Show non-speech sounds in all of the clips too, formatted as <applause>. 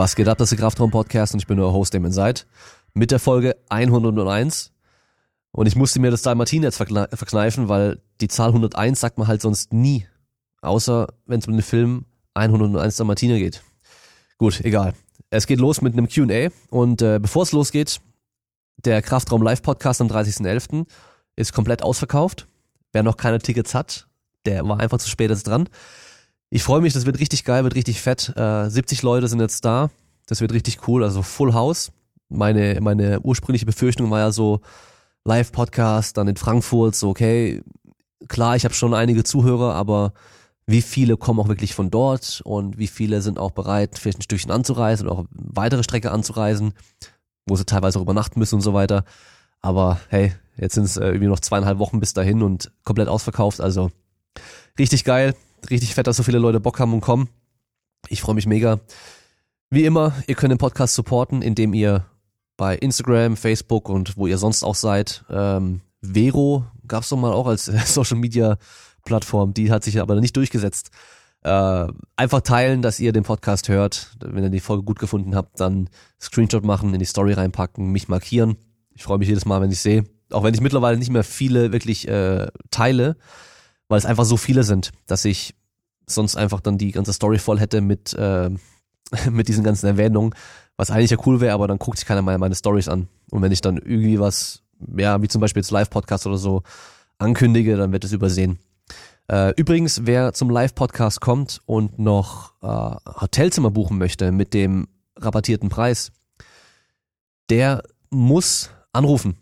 Was geht ab, das ist der Kraftraum-Podcast und ich bin euer Host, Damon Seid, mit der Folge 101. Und ich musste mir das Dalmatin jetzt verkneifen, weil die Zahl 101 sagt man halt sonst nie. Außer wenn es um den Film 101 Dalmatiner geht. Gut, egal. Es geht los mit einem Q&A und äh, bevor es losgeht, der Kraftraum Live Podcast am 30.11. ist komplett ausverkauft. Wer noch keine Tickets hat, der war einfach zu spät jetzt dran. Ich freue mich, das wird richtig geil, wird richtig fett. Äh, 70 Leute sind jetzt da. Das wird richtig cool, also Full House. Meine, meine ursprüngliche Befürchtung war ja so Live-Podcast, dann in Frankfurt, so okay, klar, ich habe schon einige Zuhörer, aber wie viele kommen auch wirklich von dort und wie viele sind auch bereit, vielleicht ein Stückchen anzureisen oder auch weitere Strecke anzureisen, wo sie teilweise auch übernachten müssen und so weiter. Aber hey, jetzt sind es äh, irgendwie noch zweieinhalb Wochen bis dahin und komplett ausverkauft, also richtig geil richtig fett, dass so viele Leute Bock haben und kommen. Ich freue mich mega. Wie immer, ihr könnt den Podcast supporten, indem ihr bei Instagram, Facebook und wo ihr sonst auch seid, ähm, Vero gab's doch mal auch als <laughs> Social Media Plattform, die hat sich aber nicht durchgesetzt. Äh, einfach teilen, dass ihr den Podcast hört. Wenn ihr die Folge gut gefunden habt, dann Screenshot machen, in die Story reinpacken, mich markieren. Ich freue mich jedes Mal, wenn ich sehe. Auch wenn ich mittlerweile nicht mehr viele wirklich äh, teile, weil es einfach so viele sind, dass ich sonst einfach dann die ganze Story voll hätte mit, äh, <laughs> mit diesen ganzen Erwähnungen, was eigentlich ja cool wäre, aber dann guckt sich keiner mal meine Stories an. Und wenn ich dann irgendwie was, ja, wie zum Beispiel jetzt Live-Podcast oder so ankündige, dann wird es übersehen. Äh, übrigens, wer zum Live-Podcast kommt und noch äh, Hotelzimmer buchen möchte mit dem rabattierten Preis, der muss anrufen.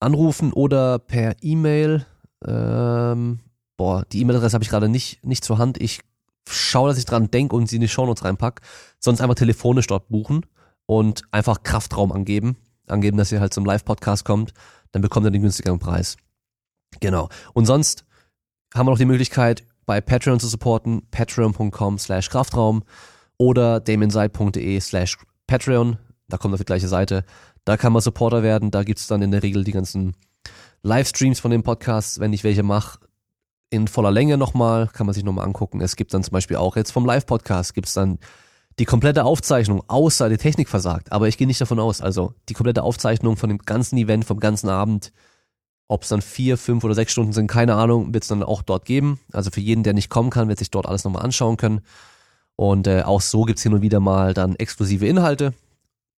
Anrufen oder per E-Mail ähm, boah, die E-Mail-Adresse habe ich gerade nicht, nicht zur Hand. Ich schaue, dass ich dran denke und sie in die Shownotes reinpack. Sonst einfach telefonisch dort buchen und einfach Kraftraum angeben. Angeben, dass ihr halt zum Live-Podcast kommt. Dann bekommt ihr den günstigeren Preis. Genau. Und sonst haben wir noch die Möglichkeit, bei Patreon zu supporten. Patreon.com slash Kraftraum oder damienside.de slash Patreon. Da kommt auf die gleiche Seite. Da kann man Supporter werden. Da gibt's dann in der Regel die ganzen Livestreams von den Podcasts, wenn ich welche mache in voller Länge nochmal, kann man sich nochmal angucken. Es gibt dann zum Beispiel auch jetzt vom Live-Podcast gibt es dann die komplette Aufzeichnung, außer die Technik versagt. Aber ich gehe nicht davon aus. Also die komplette Aufzeichnung von dem ganzen Event, vom ganzen Abend, ob es dann vier, fünf oder sechs Stunden sind, keine Ahnung, wird es dann auch dort geben. Also für jeden, der nicht kommen kann, wird sich dort alles nochmal anschauen können. Und äh, auch so gibt's hin und wieder mal dann exklusive Inhalte.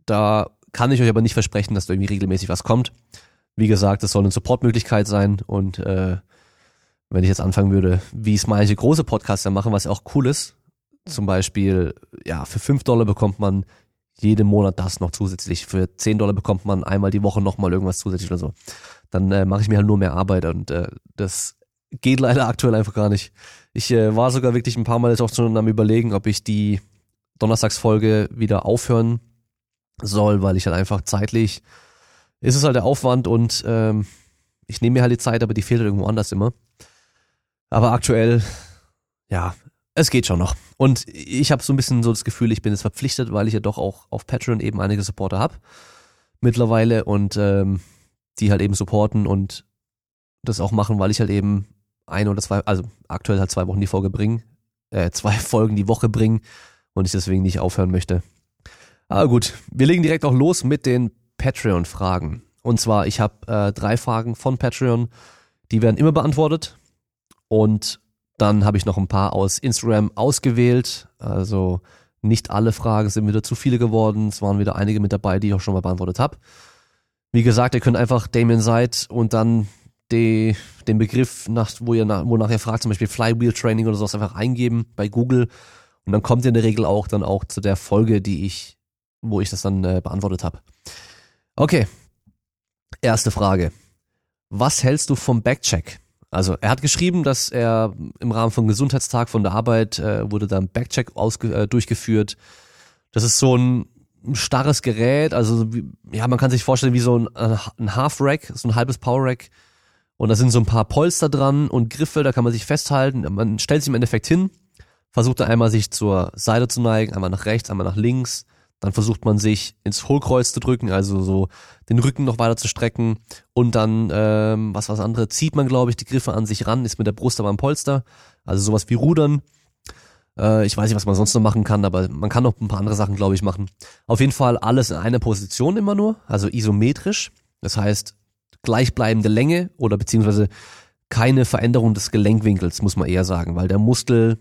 Da kann ich euch aber nicht versprechen, dass da irgendwie regelmäßig was kommt. Wie gesagt, das soll eine Supportmöglichkeit sein und äh, wenn ich jetzt anfangen würde, wie es manche große Podcaster machen, was auch cool ist. Zum Beispiel, ja, für 5 Dollar bekommt man jeden Monat das noch zusätzlich. Für 10 Dollar bekommt man einmal die Woche nochmal irgendwas zusätzlich oder so. Dann äh, mache ich mir halt nur mehr Arbeit und äh, das geht leider aktuell einfach gar nicht. Ich äh, war sogar wirklich ein paar Mal jetzt auch schon am überlegen, ob ich die Donnerstagsfolge wieder aufhören soll, weil ich halt einfach zeitlich ist es halt der Aufwand und ähm, ich nehme mir halt die Zeit, aber die fehlt halt irgendwo anders immer. Aber aktuell, ja, es geht schon noch. Und ich habe so ein bisschen so das Gefühl, ich bin jetzt verpflichtet, weil ich ja doch auch auf Patreon eben einige Supporter habe mittlerweile und ähm, die halt eben supporten und das auch machen, weil ich halt eben ein oder zwei, also aktuell halt zwei Wochen die Folge bringen, äh, zwei <laughs> Folgen die Woche bringen und ich deswegen nicht aufhören möchte. Aber gut, wir legen direkt auch los mit den Patreon-Fragen. Und zwar, ich habe äh, drei Fragen von Patreon, die werden immer beantwortet. Und dann habe ich noch ein paar aus Instagram ausgewählt. Also nicht alle Fragen sind wieder zu viele geworden. Es waren wieder einige mit dabei, die ich auch schon mal beantwortet habe. Wie gesagt, ihr könnt einfach Damien Seid und dann die, den Begriff, nach, wo ihr nach, wonach ihr fragt, zum Beispiel Flywheel Training oder sowas einfach eingeben bei Google. Und dann kommt ihr in der Regel auch dann auch zu der Folge, die ich, wo ich das dann äh, beantwortet habe. Okay. Erste Frage. Was hältst du vom Backcheck? Also er hat geschrieben, dass er im Rahmen von Gesundheitstag von der Arbeit äh, wurde dann Backcheck ausge äh, durchgeführt. Das ist so ein starres Gerät, also wie, ja, man kann sich vorstellen wie so ein, äh, ein Half-Rack, so ein halbes Power-Rack. Und da sind so ein paar Polster dran und Griffe, da kann man sich festhalten. Man stellt sich im Endeffekt hin, versucht da einmal sich zur Seite zu neigen, einmal nach rechts, einmal nach links dann versucht man sich ins Hohlkreuz zu drücken, also so den Rücken noch weiter zu strecken. Und dann, ähm, was was andere, zieht man, glaube ich, die Griffe an sich ran, ist mit der Brust aber am Polster. Also sowas wie Rudern. Äh, ich weiß nicht, was man sonst noch machen kann, aber man kann noch ein paar andere Sachen, glaube ich, machen. Auf jeden Fall alles in einer Position immer nur, also isometrisch. Das heißt, gleichbleibende Länge oder beziehungsweise keine Veränderung des Gelenkwinkels, muss man eher sagen, weil der Muskel,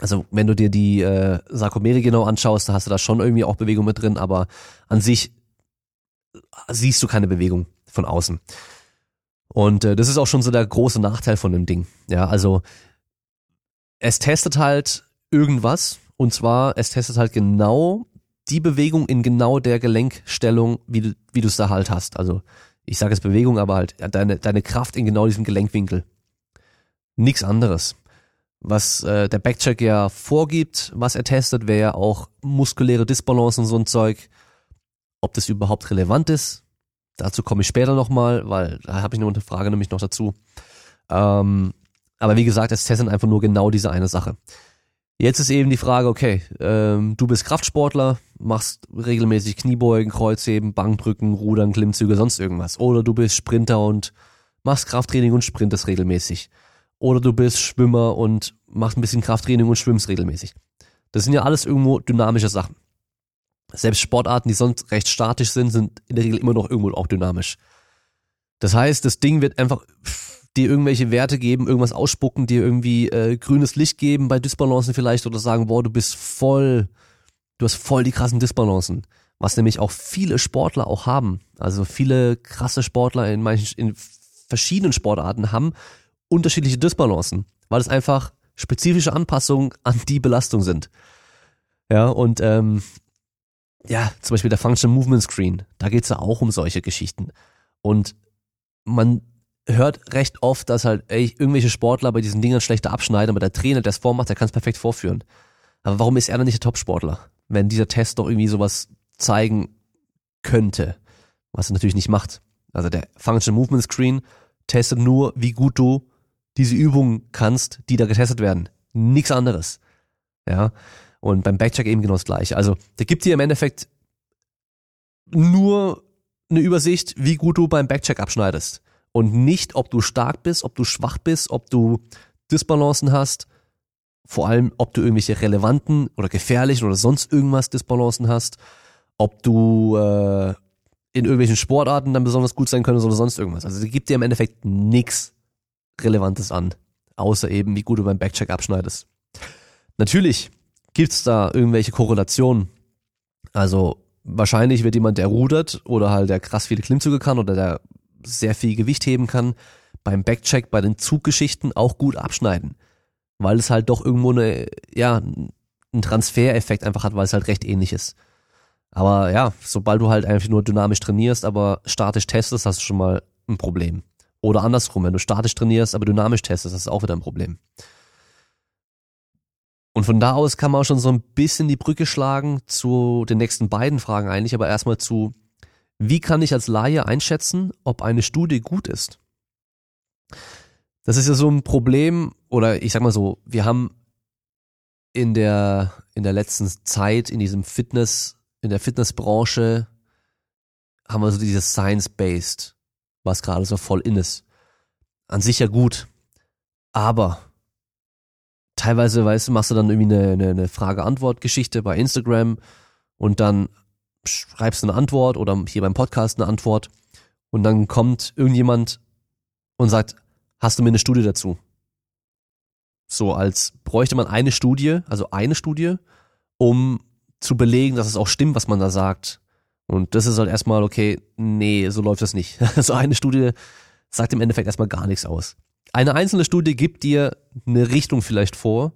also wenn du dir die äh, Sarkomere genau anschaust, da hast du da schon irgendwie auch Bewegung mit drin, aber an sich siehst du keine Bewegung von außen. Und äh, das ist auch schon so der große Nachteil von dem Ding. Ja, also es testet halt irgendwas und zwar es testet halt genau die Bewegung in genau der Gelenkstellung, wie du wie du es da halt hast. Also ich sage es Bewegung, aber halt deine deine Kraft in genau diesem Gelenkwinkel. Nichts anderes. Was äh, der Backcheck ja vorgibt, was er testet, wäre ja auch muskuläre Disbalance und so ein Zeug. Ob das überhaupt relevant ist, dazu komme ich später nochmal, weil da habe ich eine Frage nämlich noch dazu. Ähm, aber wie gesagt, es testet einfach nur genau diese eine Sache. Jetzt ist eben die Frage, okay, ähm, du bist Kraftsportler, machst regelmäßig Kniebeugen, Kreuzheben, Bankdrücken, Rudern, Klimmzüge, sonst irgendwas. Oder du bist Sprinter und machst Krafttraining und sprintest regelmäßig. Oder du bist Schwimmer und machst ein bisschen Krafttraining und schwimmst regelmäßig. Das sind ja alles irgendwo dynamische Sachen. Selbst Sportarten, die sonst recht statisch sind, sind in der Regel immer noch irgendwo auch dynamisch. Das heißt, das Ding wird einfach dir irgendwelche Werte geben, irgendwas ausspucken, dir irgendwie äh, grünes Licht geben bei Disbalancen vielleicht oder sagen, boah, du bist voll, du hast voll die krassen Disbalancen. Was nämlich auch viele Sportler auch haben. Also viele krasse Sportler in manchen, in verschiedenen Sportarten haben unterschiedliche Disbalancen, weil es einfach spezifische Anpassungen an die Belastung sind. Ja, und ähm, ja, zum Beispiel der Function Movement Screen, da geht's ja auch um solche Geschichten. Und man hört recht oft, dass halt ey, irgendwelche Sportler bei diesen Dingern schlechter abschneiden, aber der Trainer, der es vormacht, der kann es perfekt vorführen. Aber warum ist er dann nicht der Topsportler? Wenn dieser Test doch irgendwie sowas zeigen könnte, was er natürlich nicht macht. Also der Function Movement Screen testet nur, wie gut du diese Übungen kannst, die da getestet werden. Nichts anderes. Ja. Und beim Backcheck eben genau das gleiche. Also der gibt dir im Endeffekt nur eine Übersicht, wie gut du beim Backcheck abschneidest und nicht, ob du stark bist, ob du schwach bist, ob du Disbalancen hast, vor allem, ob du irgendwelche relevanten oder gefährlichen oder sonst irgendwas Disbalancen hast, ob du äh, in irgendwelchen Sportarten dann besonders gut sein könntest oder sonst irgendwas. Also die gibt dir im Endeffekt nichts Relevantes an, außer eben, wie gut du beim Backcheck abschneidest. Natürlich gibt's da irgendwelche Korrelationen. Also wahrscheinlich wird jemand, der rudert oder halt der krass viele Klimmzüge kann oder der sehr viel Gewicht heben kann, beim Backcheck, bei den Zuggeschichten auch gut abschneiden. Weil es halt doch irgendwo eine, ja, einen Transfereffekt einfach hat, weil es halt recht ähnlich ist. Aber ja, sobald du halt einfach nur dynamisch trainierst, aber statisch testest, hast du schon mal ein Problem. Oder andersrum, wenn du statisch trainierst, aber dynamisch testest, das ist auch wieder ein Problem. Und von da aus kann man auch schon so ein bisschen die Brücke schlagen zu den nächsten beiden Fragen eigentlich, aber erstmal zu, wie kann ich als Laie einschätzen, ob eine Studie gut ist? Das ist ja so ein Problem, oder ich sag mal so, wir haben in der, in der letzten Zeit, in diesem Fitness, in der Fitnessbranche, haben wir so dieses Science-Based, was gerade so voll in ist. An sich ja gut. Aber teilweise, weißt du, machst du dann irgendwie eine, eine, eine Frage-Antwort-Geschichte bei Instagram und dann schreibst eine Antwort oder hier beim Podcast eine Antwort und dann kommt irgendjemand und sagt, hast du mir eine Studie dazu? So als bräuchte man eine Studie, also eine Studie, um zu belegen, dass es auch stimmt, was man da sagt. Und das ist halt erstmal, okay, nee, so läuft das nicht. <laughs> Also eine Studie sagt im Endeffekt erstmal gar nichts aus. Eine einzelne Studie gibt dir eine Richtung vielleicht vor,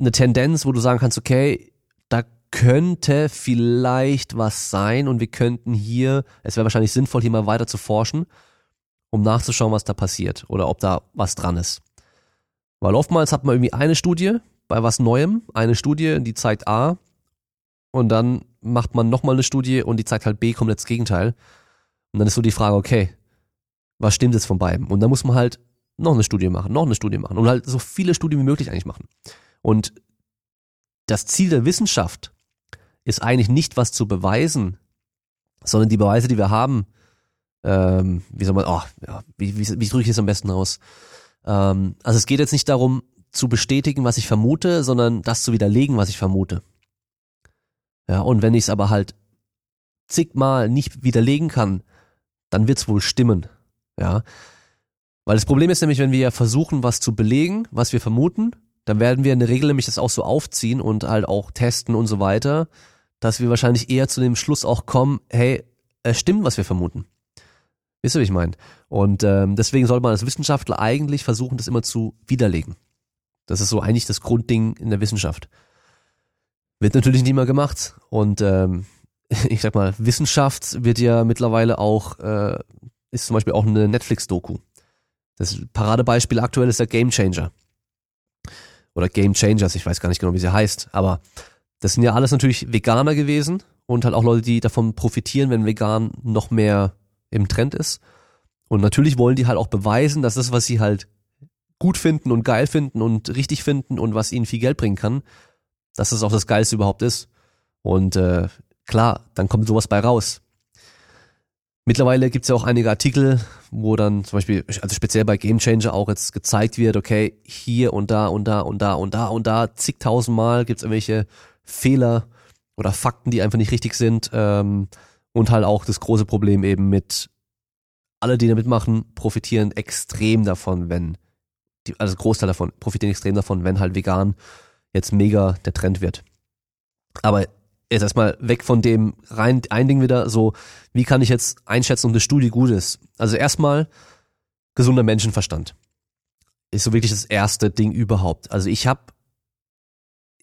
eine Tendenz, wo du sagen kannst, okay, da könnte vielleicht was sein und wir könnten hier, es wäre wahrscheinlich sinnvoll, hier mal weiter zu forschen, um nachzuschauen, was da passiert oder ob da was dran ist. Weil oftmals hat man irgendwie eine Studie bei was Neuem, eine Studie, die zeigt A und dann macht man nochmal eine Studie und die zeigt halt B, komplett das Gegenteil. Und dann ist so die Frage, okay, was stimmt jetzt von beiden? Und dann muss man halt noch eine Studie machen, noch eine Studie machen und halt so viele Studien wie möglich eigentlich machen. Und das Ziel der Wissenschaft ist eigentlich nicht was zu beweisen, sondern die Beweise, die wir haben, ähm, wie soll man, oh, ja, wie, wie, wie drücke ich es am besten aus? Ähm, also es geht jetzt nicht darum, zu bestätigen, was ich vermute, sondern das zu widerlegen, was ich vermute. Ja, und wenn ich es aber halt zigmal nicht widerlegen kann, dann wird's wohl stimmen. Ja. Weil das Problem ist nämlich, wenn wir versuchen, was zu belegen, was wir vermuten, dann werden wir in der Regel nämlich das auch so aufziehen und halt auch testen und so weiter, dass wir wahrscheinlich eher zu dem Schluss auch kommen, hey, es stimmt, was wir vermuten. Wisst ihr, wie ich meine? Und ähm, deswegen sollte man als Wissenschaftler eigentlich versuchen, das immer zu widerlegen. Das ist so eigentlich das Grundding in der Wissenschaft. Wird natürlich nicht immer gemacht. Und ähm, <laughs> ich sag mal, Wissenschaft wird ja mittlerweile auch, äh, ist zum Beispiel auch eine Netflix-Doku. Das Paradebeispiel aktuell ist der Game Changer. Oder Game Changers, ich weiß gar nicht genau, wie sie heißt. Aber das sind ja alles natürlich Veganer gewesen und halt auch Leute, die davon profitieren, wenn vegan noch mehr im Trend ist. Und natürlich wollen die halt auch beweisen, dass das, was sie halt gut finden und geil finden und richtig finden und was ihnen viel Geld bringen kann, dass das auch das Geilste überhaupt ist. Und äh, klar, dann kommt sowas bei raus. Mittlerweile gibt es ja auch einige Artikel, wo dann zum Beispiel, also speziell bei Game Changer auch jetzt gezeigt wird, okay, hier und da und da und da und da und da zigtausendmal gibt es irgendwelche Fehler oder Fakten, die einfach nicht richtig sind. Ähm, und halt auch das große Problem eben mit, alle, die da mitmachen, profitieren extrem davon, wenn, die, also Großteil davon, profitieren extrem davon, wenn halt vegan jetzt mega der Trend wird. Aber jetzt erstmal weg von dem rein ein Ding wieder so, wie kann ich jetzt einschätzen, ob eine Studie gut ist? Also erstmal gesunder Menschenverstand. Ist so wirklich das erste Ding überhaupt. Also ich habe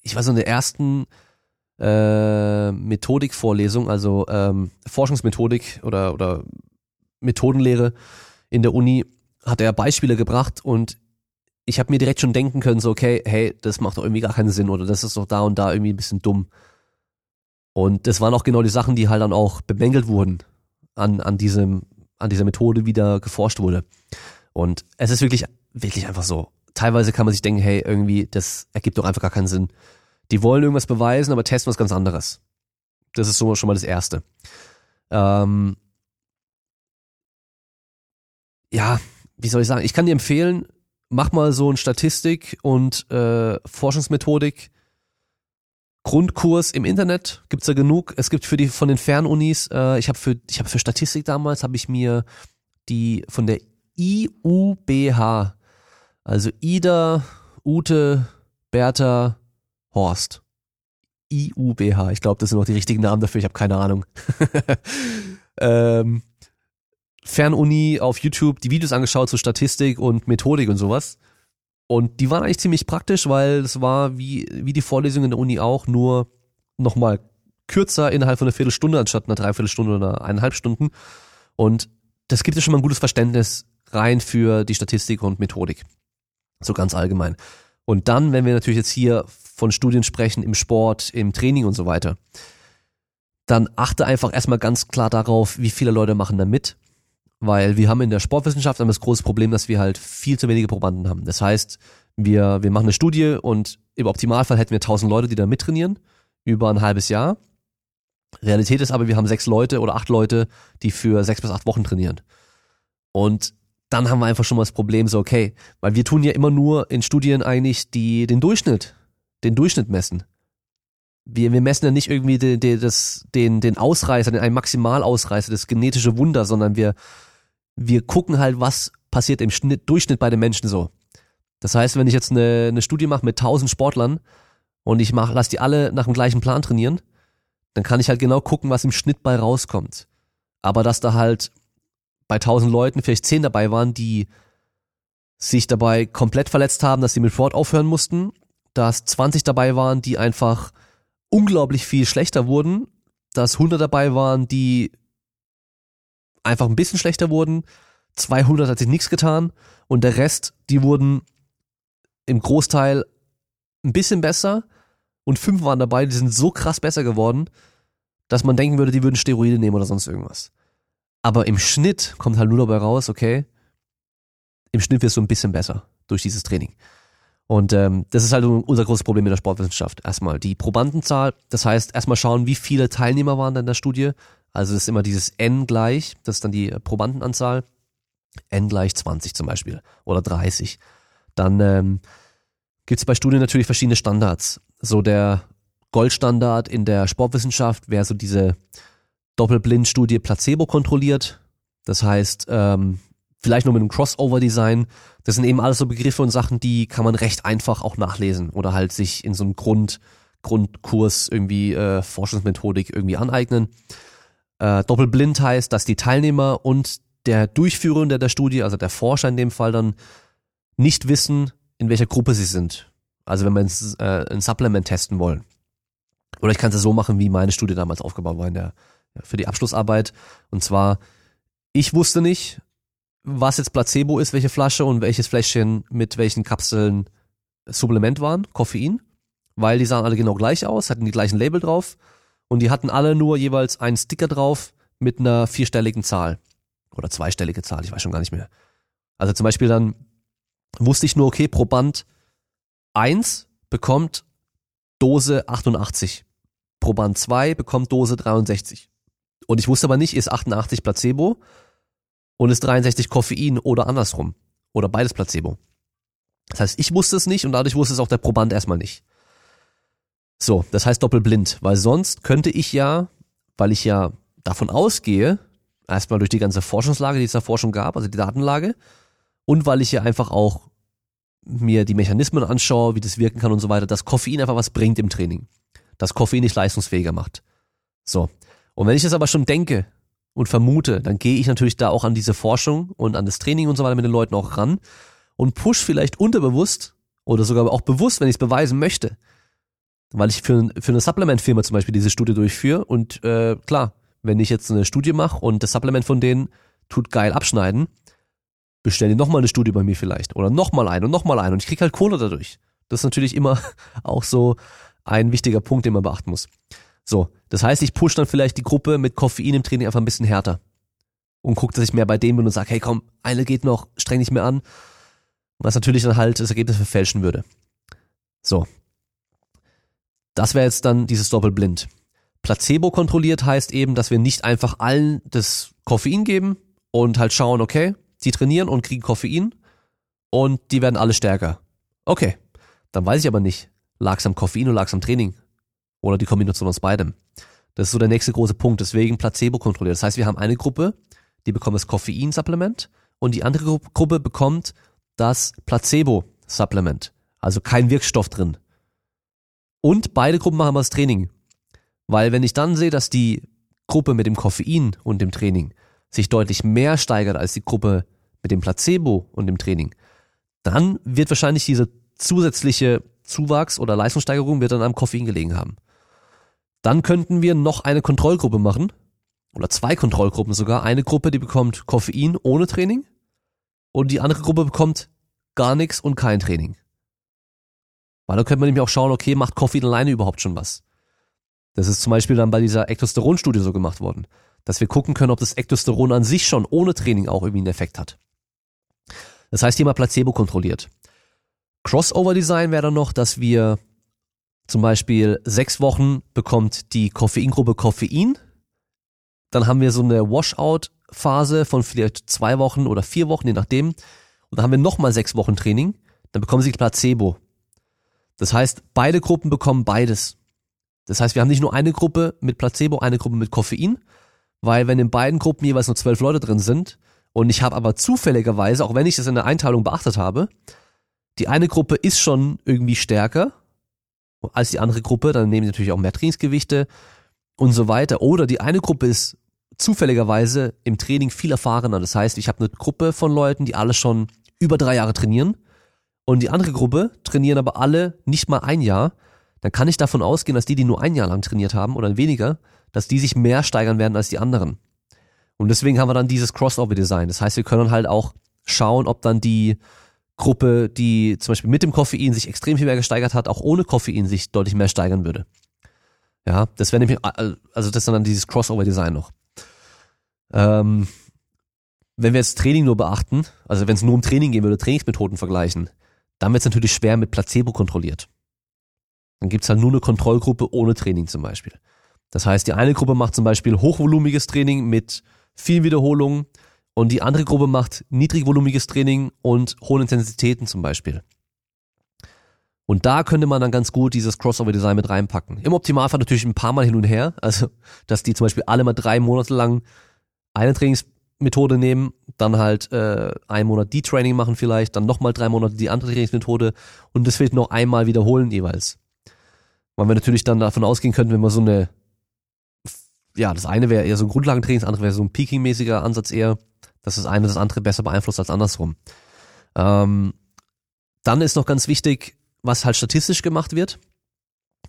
ich war so in der ersten äh, Methodikvorlesung, also ähm, Forschungsmethodik oder oder Methodenlehre in der Uni hat er Beispiele gebracht und ich habe mir direkt schon denken können, so okay, hey, das macht doch irgendwie gar keinen Sinn oder das ist doch da und da irgendwie ein bisschen dumm. Und das waren auch genau die Sachen, die halt dann auch bemängelt wurden an, an diesem, an dieser Methode, wie da geforscht wurde. Und es ist wirklich, wirklich einfach so. Teilweise kann man sich denken, hey, irgendwie, das ergibt doch einfach gar keinen Sinn. Die wollen irgendwas beweisen, aber testen was ganz anderes. Das ist so schon mal das Erste. Ähm, ja, wie soll ich sagen? Ich kann dir empfehlen, mach mal so ein Statistik und äh, Forschungsmethodik Grundkurs im Internet gibt's ja genug. Es gibt für die von den Fernunis, äh, ich habe für ich habe für Statistik damals habe ich mir die von der IUBH, also Ida, Ute, Bertha, Horst. IUBH, ich glaube, das sind noch die richtigen Namen dafür, ich habe keine Ahnung. <laughs> ähm, Fernuni auf YouTube die Videos angeschaut zu Statistik und Methodik und sowas. Und die waren eigentlich ziemlich praktisch, weil es war wie, wie die Vorlesungen in der Uni auch, nur nochmal kürzer innerhalb von einer Viertelstunde anstatt einer Dreiviertelstunde oder eineinhalb Stunden. Und das gibt ja schon mal ein gutes Verständnis rein für die Statistik und Methodik. So ganz allgemein. Und dann, wenn wir natürlich jetzt hier von Studien sprechen, im Sport, im Training und so weiter, dann achte einfach erstmal ganz klar darauf, wie viele Leute machen da mit weil wir haben in der Sportwissenschaft das große Problem, dass wir halt viel zu wenige Probanden haben. Das heißt, wir, wir machen eine Studie und im Optimalfall hätten wir 1000 Leute, die da mittrainieren, über ein halbes Jahr. Realität ist aber, wir haben sechs Leute oder acht Leute, die für sechs bis acht Wochen trainieren. Und dann haben wir einfach schon mal das Problem so, okay, weil wir tun ja immer nur in Studien eigentlich die, den Durchschnitt, den Durchschnitt messen. Wir, wir messen ja nicht irgendwie den, den, das, den, den Ausreißer, den einen Maximalausreißer, das genetische Wunder, sondern wir, wir gucken halt, was passiert im Schnitt, Durchschnitt bei den Menschen so. Das heißt, wenn ich jetzt eine, eine Studie mache mit 1000 Sportlern und ich mach, lass die alle nach dem gleichen Plan trainieren, dann kann ich halt genau gucken, was im Schnitt bei rauskommt. Aber dass da halt bei 1000 Leuten vielleicht 10 dabei waren, die sich dabei komplett verletzt haben, dass sie mit Sport aufhören mussten, dass 20 dabei waren, die einfach unglaublich viel schlechter wurden, dass 100 dabei waren, die einfach ein bisschen schlechter wurden. 200 hat sich nichts getan und der Rest, die wurden im Großteil ein bisschen besser und fünf waren dabei, die sind so krass besser geworden, dass man denken würde, die würden Steroide nehmen oder sonst irgendwas. Aber im Schnitt kommt halt nur dabei raus, okay, im Schnitt wirst du ein bisschen besser durch dieses Training. Und ähm, das ist halt unser großes Problem in der Sportwissenschaft. Erstmal die Probandenzahl, das heißt erstmal schauen, wie viele Teilnehmer waren da in der Studie, also das ist immer dieses n gleich, das ist dann die Probandenanzahl. n gleich 20 zum Beispiel oder 30. Dann ähm, gibt es bei Studien natürlich verschiedene Standards. So der Goldstandard in der Sportwissenschaft wäre so diese Doppelblindstudie Placebo kontrolliert. Das heißt, ähm, vielleicht nur mit einem Crossover-Design. Das sind eben alles so Begriffe und Sachen, die kann man recht einfach auch nachlesen oder halt sich in so einem Grund, Grundkurs irgendwie äh, Forschungsmethodik irgendwie aneignen. Äh, doppelblind heißt, dass die Teilnehmer und der Durchführende der Studie, also der Forscher in dem Fall dann, nicht wissen, in welcher Gruppe sie sind. Also wenn wir ein, äh, ein Supplement testen wollen. Oder ich kann es so machen, wie meine Studie damals aufgebaut war in der, für die Abschlussarbeit. Und zwar, ich wusste nicht, was jetzt Placebo ist, welche Flasche und welches Fläschchen mit welchen Kapseln Supplement waren, Koffein, weil die sahen alle genau gleich aus, hatten die gleichen Label drauf und die hatten alle nur jeweils einen Sticker drauf mit einer vierstelligen Zahl oder zweistellige Zahl, ich weiß schon gar nicht mehr. Also zum Beispiel dann wusste ich nur, okay, Proband 1 bekommt Dose 88, Proband 2 bekommt Dose 63. Und ich wusste aber nicht, ist 88 Placebo und ist 63 Koffein oder andersrum. Oder beides Placebo. Das heißt, ich wusste es nicht und dadurch wusste es auch der Proband erstmal nicht. So, das heißt doppelblind, weil sonst könnte ich ja, weil ich ja davon ausgehe, erstmal durch die ganze Forschungslage, die es da Forschung gab, also die Datenlage, und weil ich ja einfach auch mir die Mechanismen anschaue, wie das wirken kann und so weiter, dass Koffein einfach was bringt im Training. Dass Koffein dich leistungsfähiger macht. So. Und wenn ich das aber schon denke und vermute, dann gehe ich natürlich da auch an diese Forschung und an das Training und so weiter mit den Leuten auch ran und push vielleicht unterbewusst oder sogar auch bewusst, wenn ich es beweisen möchte. Weil ich für, für eine Supplement-Firma zum Beispiel diese Studie durchführe und äh, klar, wenn ich jetzt eine Studie mache und das Supplement von denen tut geil abschneiden, bestelle die nochmal eine Studie bei mir vielleicht. Oder nochmal ein und nochmal ein und ich krieg halt Kohle dadurch. Das ist natürlich immer <laughs> auch so ein wichtiger Punkt, den man beachten muss. So, das heißt, ich push dann vielleicht die Gruppe mit Koffein im Training einfach ein bisschen härter. Und gucke, dass ich mehr bei denen bin und sage, hey komm, eine geht noch, streng dich mehr an. Was natürlich dann halt das Ergebnis verfälschen würde. So. Das wäre jetzt dann dieses Doppelblind. Placebo kontrolliert heißt eben, dass wir nicht einfach allen das Koffein geben und halt schauen, okay, die trainieren und kriegen Koffein und die werden alle stärker. Okay, dann weiß ich aber nicht, lag es am Koffein oder lag es am Training oder die Kombination aus beidem. Das ist so der nächste große Punkt, deswegen Placebo kontrolliert. Das heißt, wir haben eine Gruppe, die bekommt das Koffein-Supplement und die andere Gruppe bekommt das Placebo-Supplement. Also kein Wirkstoff drin. Und beide Gruppen machen das Training. Weil wenn ich dann sehe, dass die Gruppe mit dem Koffein und dem Training sich deutlich mehr steigert als die Gruppe mit dem Placebo und dem Training, dann wird wahrscheinlich diese zusätzliche Zuwachs oder Leistungssteigerung wird dann am Koffein gelegen haben. Dann könnten wir noch eine Kontrollgruppe machen oder zwei Kontrollgruppen sogar. Eine Gruppe, die bekommt Koffein ohne Training und die andere Gruppe bekommt gar nichts und kein Training. Weil dann könnte man nämlich auch schauen, okay, macht Koffein alleine überhaupt schon was? Das ist zum Beispiel dann bei dieser Ektosteron-Studie so gemacht worden, dass wir gucken können, ob das Ektosteron an sich schon ohne Training auch irgendwie einen Effekt hat. Das heißt, hier mal Placebo kontrolliert. Crossover-Design wäre dann noch, dass wir zum Beispiel sechs Wochen bekommt die Koffeingruppe Koffein, dann haben wir so eine Washout-Phase von vielleicht zwei Wochen oder vier Wochen, je nachdem, und dann haben wir nochmal sechs Wochen Training, dann bekommen sie Placebo. Das heißt, beide Gruppen bekommen beides. Das heißt, wir haben nicht nur eine Gruppe mit Placebo, eine Gruppe mit Koffein, weil wenn in beiden Gruppen jeweils nur zwölf Leute drin sind und ich habe aber zufälligerweise, auch wenn ich das in der Einteilung beachtet habe, die eine Gruppe ist schon irgendwie stärker als die andere Gruppe, dann nehmen die natürlich auch mehr Trainingsgewichte und so weiter. Oder die eine Gruppe ist zufälligerweise im Training viel erfahrener. Das heißt, ich habe eine Gruppe von Leuten, die alle schon über drei Jahre trainieren und die andere Gruppe trainieren aber alle nicht mal ein Jahr dann kann ich davon ausgehen, dass die, die nur ein Jahr lang trainiert haben oder weniger, dass die sich mehr steigern werden als die anderen. Und deswegen haben wir dann dieses Crossover-Design. Das heißt, wir können halt auch schauen, ob dann die Gruppe, die zum Beispiel mit dem Koffein sich extrem viel mehr gesteigert hat, auch ohne Koffein sich deutlich mehr steigern würde. Ja, das wäre nämlich, also das ist dann dieses Crossover-Design noch. Ähm, wenn wir jetzt Training nur beachten, also wenn es nur um Training gehen würde, Trainingsmethoden vergleichen, dann wird es natürlich schwer mit Placebo kontrolliert. Dann gibt's halt nur eine Kontrollgruppe ohne Training zum Beispiel. Das heißt, die eine Gruppe macht zum Beispiel hochvolumiges Training mit vielen Wiederholungen und die andere Gruppe macht niedrigvolumiges Training und hohen Intensitäten zum Beispiel. Und da könnte man dann ganz gut dieses Crossover-Design mit reinpacken. Im Optimalfall natürlich ein paar Mal hin und her. Also, dass die zum Beispiel alle mal drei Monate lang eine Trainingsmethode nehmen, dann halt äh, einen Monat die Training machen vielleicht, dann nochmal drei Monate die andere Trainingsmethode und das wird noch einmal wiederholen jeweils. Weil wir natürlich dann davon ausgehen könnten, wenn wir so eine, ja, das eine wäre eher so ein Grundlagentraining, das andere wäre so ein Peaking-mäßiger Ansatz eher, dass das eine das andere besser beeinflusst als andersrum. Ähm, dann ist noch ganz wichtig, was halt statistisch gemacht wird.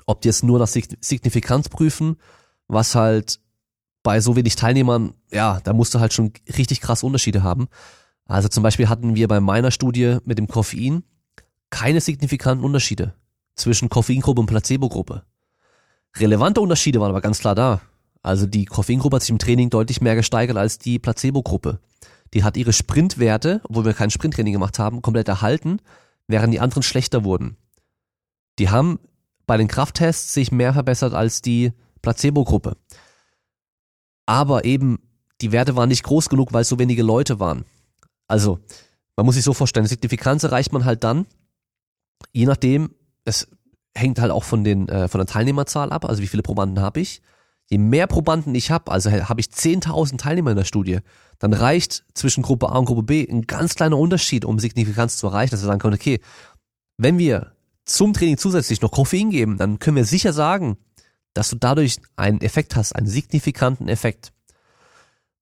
Ob die jetzt nur nach Signifikanz prüfen, was halt bei so wenig Teilnehmern, ja, da musst du halt schon richtig krass Unterschiede haben. Also zum Beispiel hatten wir bei meiner Studie mit dem Koffein keine signifikanten Unterschiede zwischen Koffeingruppe und Placebo-Gruppe. Relevante Unterschiede waren aber ganz klar da. Also die Koffeingruppe hat sich im Training deutlich mehr gesteigert als die Placebo-Gruppe. Die hat ihre Sprintwerte, obwohl wir kein Sprinttraining gemacht haben, komplett erhalten, während die anderen schlechter wurden. Die haben bei den Krafttests sich mehr verbessert als die Placebo-Gruppe. Aber eben, die Werte waren nicht groß genug, weil es so wenige Leute waren. Also, man muss sich so vorstellen, Signifikanz erreicht man halt dann, je nachdem, es hängt halt auch von, den, äh, von der Teilnehmerzahl ab, also wie viele Probanden habe ich. Je mehr Probanden ich habe, also habe ich 10.000 Teilnehmer in der Studie, dann reicht zwischen Gruppe A und Gruppe B ein ganz kleiner Unterschied, um Signifikanz zu erreichen, dass wir sagen können, okay, wenn wir zum Training zusätzlich noch Koffein geben, dann können wir sicher sagen, dass du dadurch einen Effekt hast, einen signifikanten Effekt.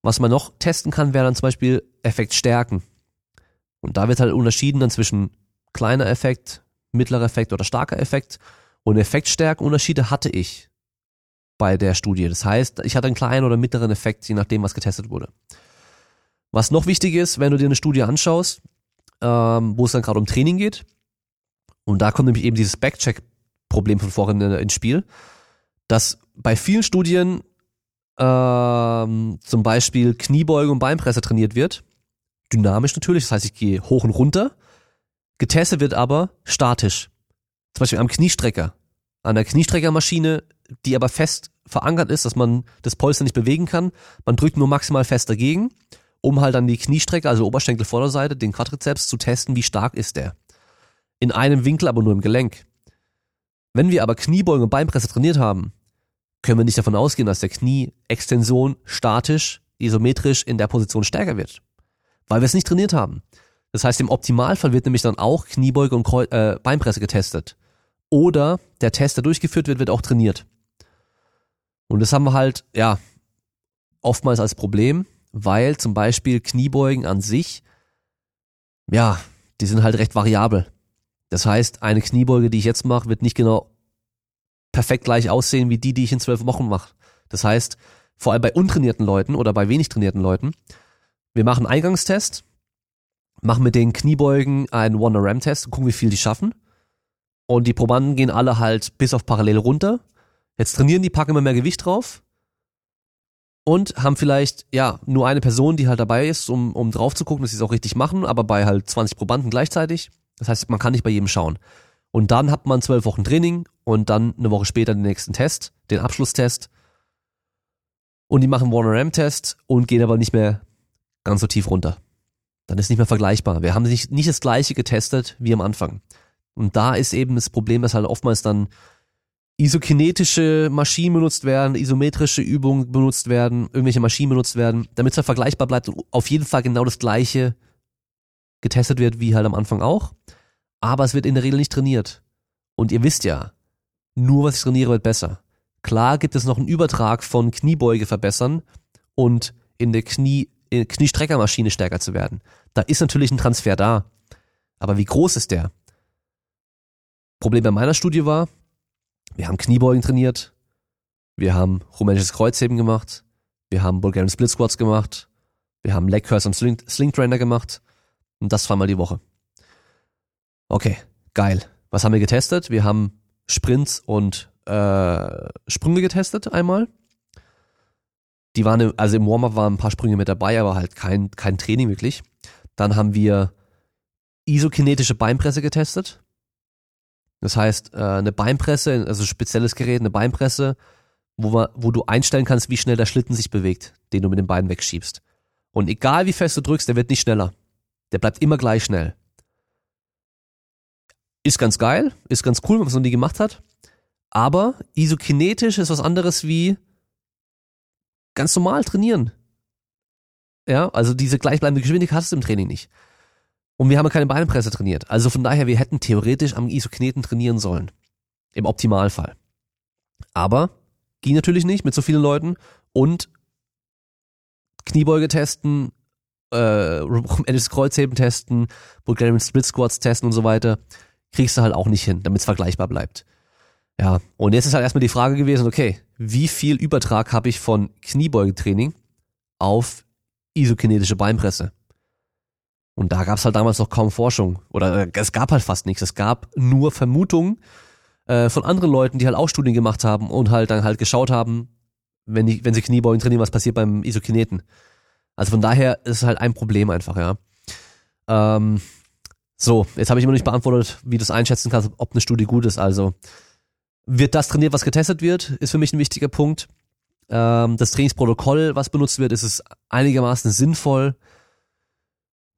Was man noch testen kann, wäre dann zum Beispiel Effekt Stärken. Und da wird halt unterschieden dann zwischen kleiner Effekt, mittlerer Effekt oder starker Effekt. Und Effektstärkenunterschiede hatte ich bei der Studie. Das heißt, ich hatte einen kleinen oder mittleren Effekt, je nachdem, was getestet wurde. Was noch wichtig ist, wenn du dir eine Studie anschaust, ähm, wo es dann gerade um Training geht, und da kommt nämlich eben dieses Backcheck-Problem von vorhin ins Spiel, dass bei vielen Studien ähm, zum Beispiel Kniebeuge und Beinpresse trainiert wird, dynamisch natürlich, das heißt, ich gehe hoch und runter, getestet wird aber statisch. Zum Beispiel am Kniestrecker. An der Kniestreckermaschine, die aber fest verankert ist, dass man das Polster nicht bewegen kann. Man drückt nur maximal fest dagegen, um halt dann die Kniestrecke, also Oberschenkelvorderseite, den Quadrizeps zu testen, wie stark ist der in einem Winkel, aber nur im Gelenk. Wenn wir aber Kniebeugen und Beinpresse trainiert haben, können wir nicht davon ausgehen, dass der Knieextension statisch, isometrisch in der Position stärker wird. Weil wir es nicht trainiert haben. Das heißt, im Optimalfall wird nämlich dann auch Kniebeuge und äh, Beinpresse getestet. Oder der Test, der durchgeführt wird, wird auch trainiert. Und das haben wir halt, ja, oftmals als Problem, weil zum Beispiel Kniebeugen an sich, ja, die sind halt recht variabel. Das heißt, eine Kniebeuge, die ich jetzt mache, wird nicht genau perfekt gleich aussehen wie die, die ich in zwölf Wochen mache. Das heißt, vor allem bei untrainierten Leuten oder bei wenig trainierten Leuten, wir machen einen Eingangstest, machen mit den Kniebeugen einen One-RAM-Test und gucken, wie viel die schaffen. Und die Probanden gehen alle halt bis auf parallel runter. Jetzt trainieren die, packen immer mehr Gewicht drauf und haben vielleicht, ja, nur eine Person, die halt dabei ist, um, um drauf zu gucken, dass sie es auch richtig machen, aber bei halt 20 Probanden gleichzeitig. Das heißt, man kann nicht bei jedem schauen. Und dann hat man zwölf Wochen Training und dann eine Woche später den nächsten Test, den Abschlusstest. Und die machen One-RM-Test und gehen aber nicht mehr ganz so tief runter. Dann ist nicht mehr vergleichbar. Wir haben nicht, nicht das gleiche getestet wie am Anfang. Und da ist eben das Problem, dass halt oftmals dann isokinetische Maschinen benutzt werden, isometrische Übungen benutzt werden, irgendwelche Maschinen benutzt werden, damit es halt vergleichbar bleibt und auf jeden Fall genau das gleiche getestet wird, wie halt am Anfang auch. Aber es wird in der Regel nicht trainiert. Und ihr wisst ja, nur was ich trainiere, wird besser. Klar gibt es noch einen Übertrag von Kniebeuge verbessern und in der Knie, in Kniestreckermaschine stärker zu werden. Da ist natürlich ein Transfer da. Aber wie groß ist der? Problem bei meiner Studie war, wir haben Kniebeugen trainiert, wir haben rumänisches Kreuzheben gemacht, wir haben Bulgarian Split Squats gemacht, wir haben Leg Curls am Sling, Sling Trainer gemacht und das zweimal die Woche. Okay, geil. Was haben wir getestet? Wir haben Sprints und äh, Sprünge getestet einmal. Die waren, also im Warm-up waren ein paar Sprünge mit dabei, aber halt kein, kein Training wirklich. Dann haben wir isokinetische Beinpresse getestet. Das heißt, äh, eine Beinpresse, also ein spezielles Gerät, eine Beinpresse, wo, man, wo du einstellen kannst, wie schnell der Schlitten sich bewegt, den du mit den Beinen wegschiebst. Und egal wie fest du drückst, der wird nicht schneller. Der bleibt immer gleich schnell. ist ganz geil, ist ganz cool, wenn man es noch nie gemacht hat. Aber isokinetisch ist was anderes wie ganz normal trainieren. Ja, also diese gleichbleibende Geschwindigkeit hast du im Training nicht. Und wir haben keine Beinpresse trainiert. Also von daher, wir hätten theoretisch am Isokineten trainieren sollen. Im Optimalfall. Aber ging natürlich nicht mit so vielen Leuten und Kniebeuge testen, äh, <laughs> Endes Kreuzheben testen, Bulgarian Split Squats testen und so weiter, kriegst du halt auch nicht hin, damit es vergleichbar bleibt. Ja, und jetzt ist halt erstmal die Frage gewesen, okay, wie viel Übertrag habe ich von Kniebeugetraining auf isokinetische Beinpresse? Und da gab es halt damals noch kaum Forschung. Oder äh, es gab halt fast nichts. Es gab nur Vermutungen äh, von anderen Leuten, die halt auch Studien gemacht haben und halt dann halt geschaut haben, wenn, die, wenn sie Kniebeugen trainieren, was passiert beim Isokineten. Also von daher ist es halt ein Problem einfach, ja. Ähm, so, jetzt habe ich immer nicht beantwortet, wie du es einschätzen kannst, ob eine Studie gut ist. Also wird das trainiert, was getestet wird, ist für mich ein wichtiger Punkt. Ähm, das Trainingsprotokoll, was benutzt wird, ist es einigermaßen sinnvoll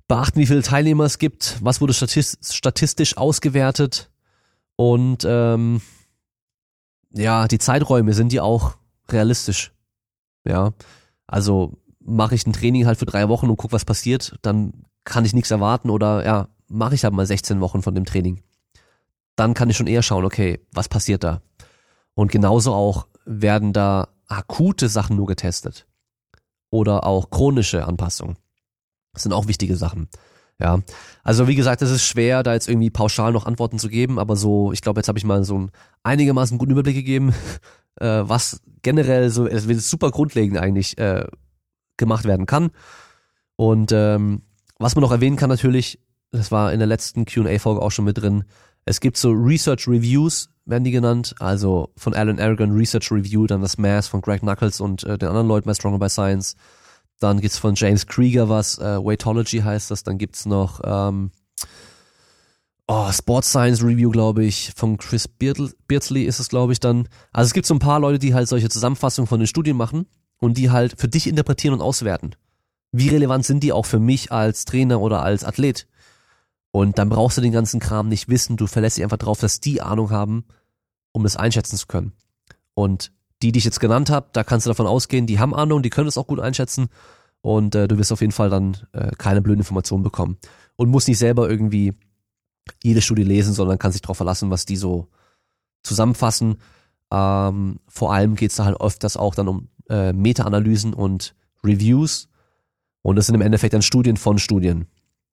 beachten, wie viele Teilnehmer es gibt, was wurde statistisch ausgewertet und ähm, ja, die Zeiträume sind die auch realistisch. Ja, also mache ich ein Training halt für drei Wochen und guck, was passiert, dann kann ich nichts erwarten oder ja, mache ich halt mal 16 Wochen von dem Training. Dann kann ich schon eher schauen, okay, was passiert da? Und genauso auch werden da akute Sachen nur getestet oder auch chronische Anpassungen. Das sind auch wichtige Sachen. Ja, also wie gesagt, es ist schwer, da jetzt irgendwie pauschal noch Antworten zu geben, aber so, ich glaube, jetzt habe ich mal so einen einigermaßen guten Überblick gegeben, <laughs> äh, was generell so, es wird super grundlegend eigentlich äh, gemacht werden kann. Und ähm, was man noch erwähnen kann natürlich, das war in der letzten Q&A-Folge auch schon mit drin, es gibt so Research Reviews, werden die genannt, also von Alan Aragon Research Review, dann das Mass von Greg Knuckles und äh, den anderen Leuten bei Stronger by Science, dann gibt's von James Krieger was, äh, Weightology heißt das. Dann gibt's noch ähm, oh, Sports Science Review, glaube ich, von Chris Beardsley ist es, glaube ich, dann. Also es gibt so ein paar Leute, die halt solche Zusammenfassungen von den Studien machen und die halt für dich interpretieren und auswerten. Wie relevant sind die auch für mich als Trainer oder als Athlet? Und dann brauchst du den ganzen Kram nicht wissen, du verlässt dich einfach drauf, dass die Ahnung haben, um das einschätzen zu können. Und die, die ich jetzt genannt habe, da kannst du davon ausgehen, die haben Ahnung, die können es auch gut einschätzen und äh, du wirst auf jeden Fall dann äh, keine blöden Informationen bekommen und musst nicht selber irgendwie jede Studie lesen, sondern kannst dich darauf verlassen, was die so zusammenfassen. Ähm, vor allem geht's da halt öfters auch dann um äh, Meta-Analysen und Reviews und das sind im Endeffekt dann Studien von Studien.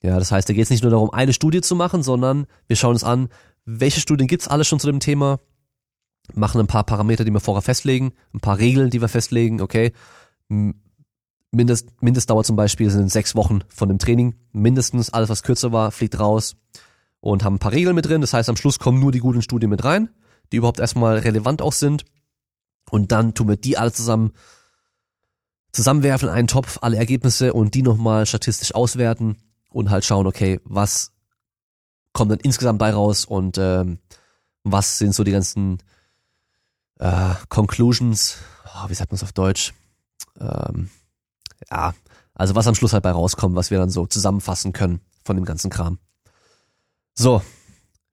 Ja, das heißt, da geht es nicht nur darum, eine Studie zu machen, sondern wir schauen uns an, welche Studien gibt's alles schon zu dem Thema, machen ein paar Parameter, die wir vorher festlegen, ein paar Regeln, die wir festlegen, okay. Mindest, Mindestdauer zum Beispiel sind sechs Wochen von dem Training. Mindestens alles, was kürzer war, fliegt raus und haben ein paar Regeln mit drin. Das heißt, am Schluss kommen nur die guten Studien mit rein, die überhaupt erstmal relevant auch sind. Und dann tun wir die alle zusammen zusammenwerfen in einen Topf, alle Ergebnisse und die nochmal statistisch auswerten und halt schauen, okay, was kommt dann insgesamt bei raus und ähm, was sind so die ganzen äh, Conclusions, oh, wie sagt man es auf Deutsch? Ähm, ja, also was am Schluss halt bei rauskommt, was wir dann so zusammenfassen können von dem ganzen Kram. So,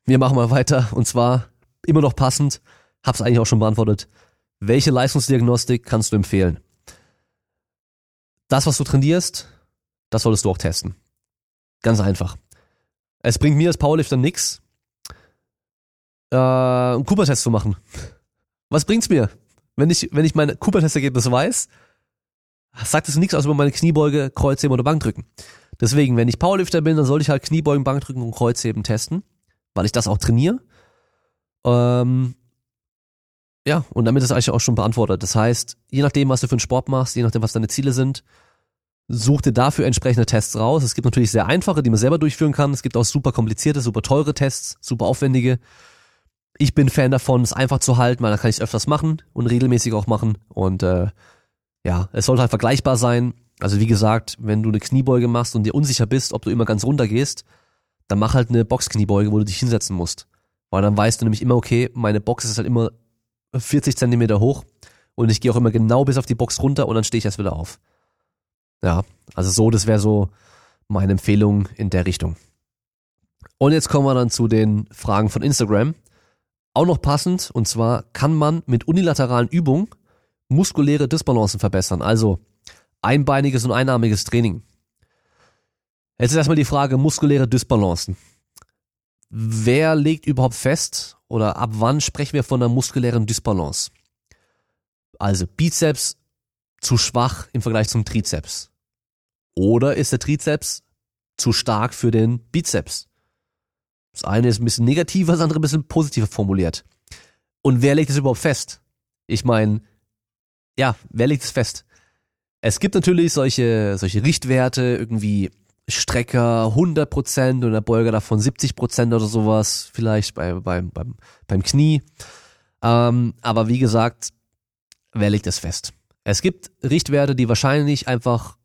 wir machen mal weiter und zwar immer noch passend, hab's eigentlich auch schon beantwortet. Welche Leistungsdiagnostik kannst du empfehlen? Das, was du trainierst, das solltest du auch testen. Ganz einfach. Es bringt mir als Powerlifter nix, äh, einen Cooper-Test zu machen. Was bringt's mir? Wenn ich, wenn ich mein Cooper-Testergebnis weiß, sagt es nichts aus über meine Kniebeuge, Kreuzheben oder Bankdrücken. Deswegen, wenn ich Powerlifter bin, dann sollte ich halt Kniebeugen, Bankdrücken und Kreuzheben testen, weil ich das auch trainiere. Ähm, ja, und damit ist eigentlich auch schon beantwortet. Das heißt, je nachdem, was du für einen Sport machst, je nachdem, was deine Ziele sind, such dir dafür entsprechende Tests raus. Es gibt natürlich sehr einfache, die man selber durchführen kann. Es gibt auch super komplizierte, super teure Tests, super aufwendige ich bin Fan davon, es einfach zu halten, weil dann kann ich es öfters machen und regelmäßig auch machen. Und äh, ja, es sollte halt vergleichbar sein. Also wie gesagt, wenn du eine Kniebeuge machst und dir unsicher bist, ob du immer ganz runter gehst, dann mach halt eine Boxkniebeuge, wo du dich hinsetzen musst. Weil dann weißt du nämlich immer, okay, meine Box ist halt immer 40 Zentimeter hoch und ich gehe auch immer genau bis auf die Box runter und dann stehe ich erst wieder auf. Ja, also so, das wäre so meine Empfehlung in der Richtung. Und jetzt kommen wir dann zu den Fragen von Instagram. Auch noch passend, und zwar kann man mit unilateralen Übungen muskuläre Disbalancen verbessern, also einbeiniges und einarmiges Training. Jetzt ist erstmal die Frage muskuläre Disbalancen. Wer legt überhaupt fest oder ab wann sprechen wir von einer muskulären Dysbalance? Also Bizeps zu schwach im Vergleich zum Trizeps. Oder ist der Trizeps zu stark für den Bizeps? Das eine ist ein bisschen negativer, das andere ein bisschen positiver formuliert. Und wer legt es überhaupt fest? Ich meine, ja, wer legt es fest? Es gibt natürlich solche, solche Richtwerte, irgendwie Strecker 100% und der Beuger davon 70% oder sowas, vielleicht bei, beim, beim, beim Knie. Ähm, aber wie gesagt, wer legt es fest? Es gibt Richtwerte, die wahrscheinlich einfach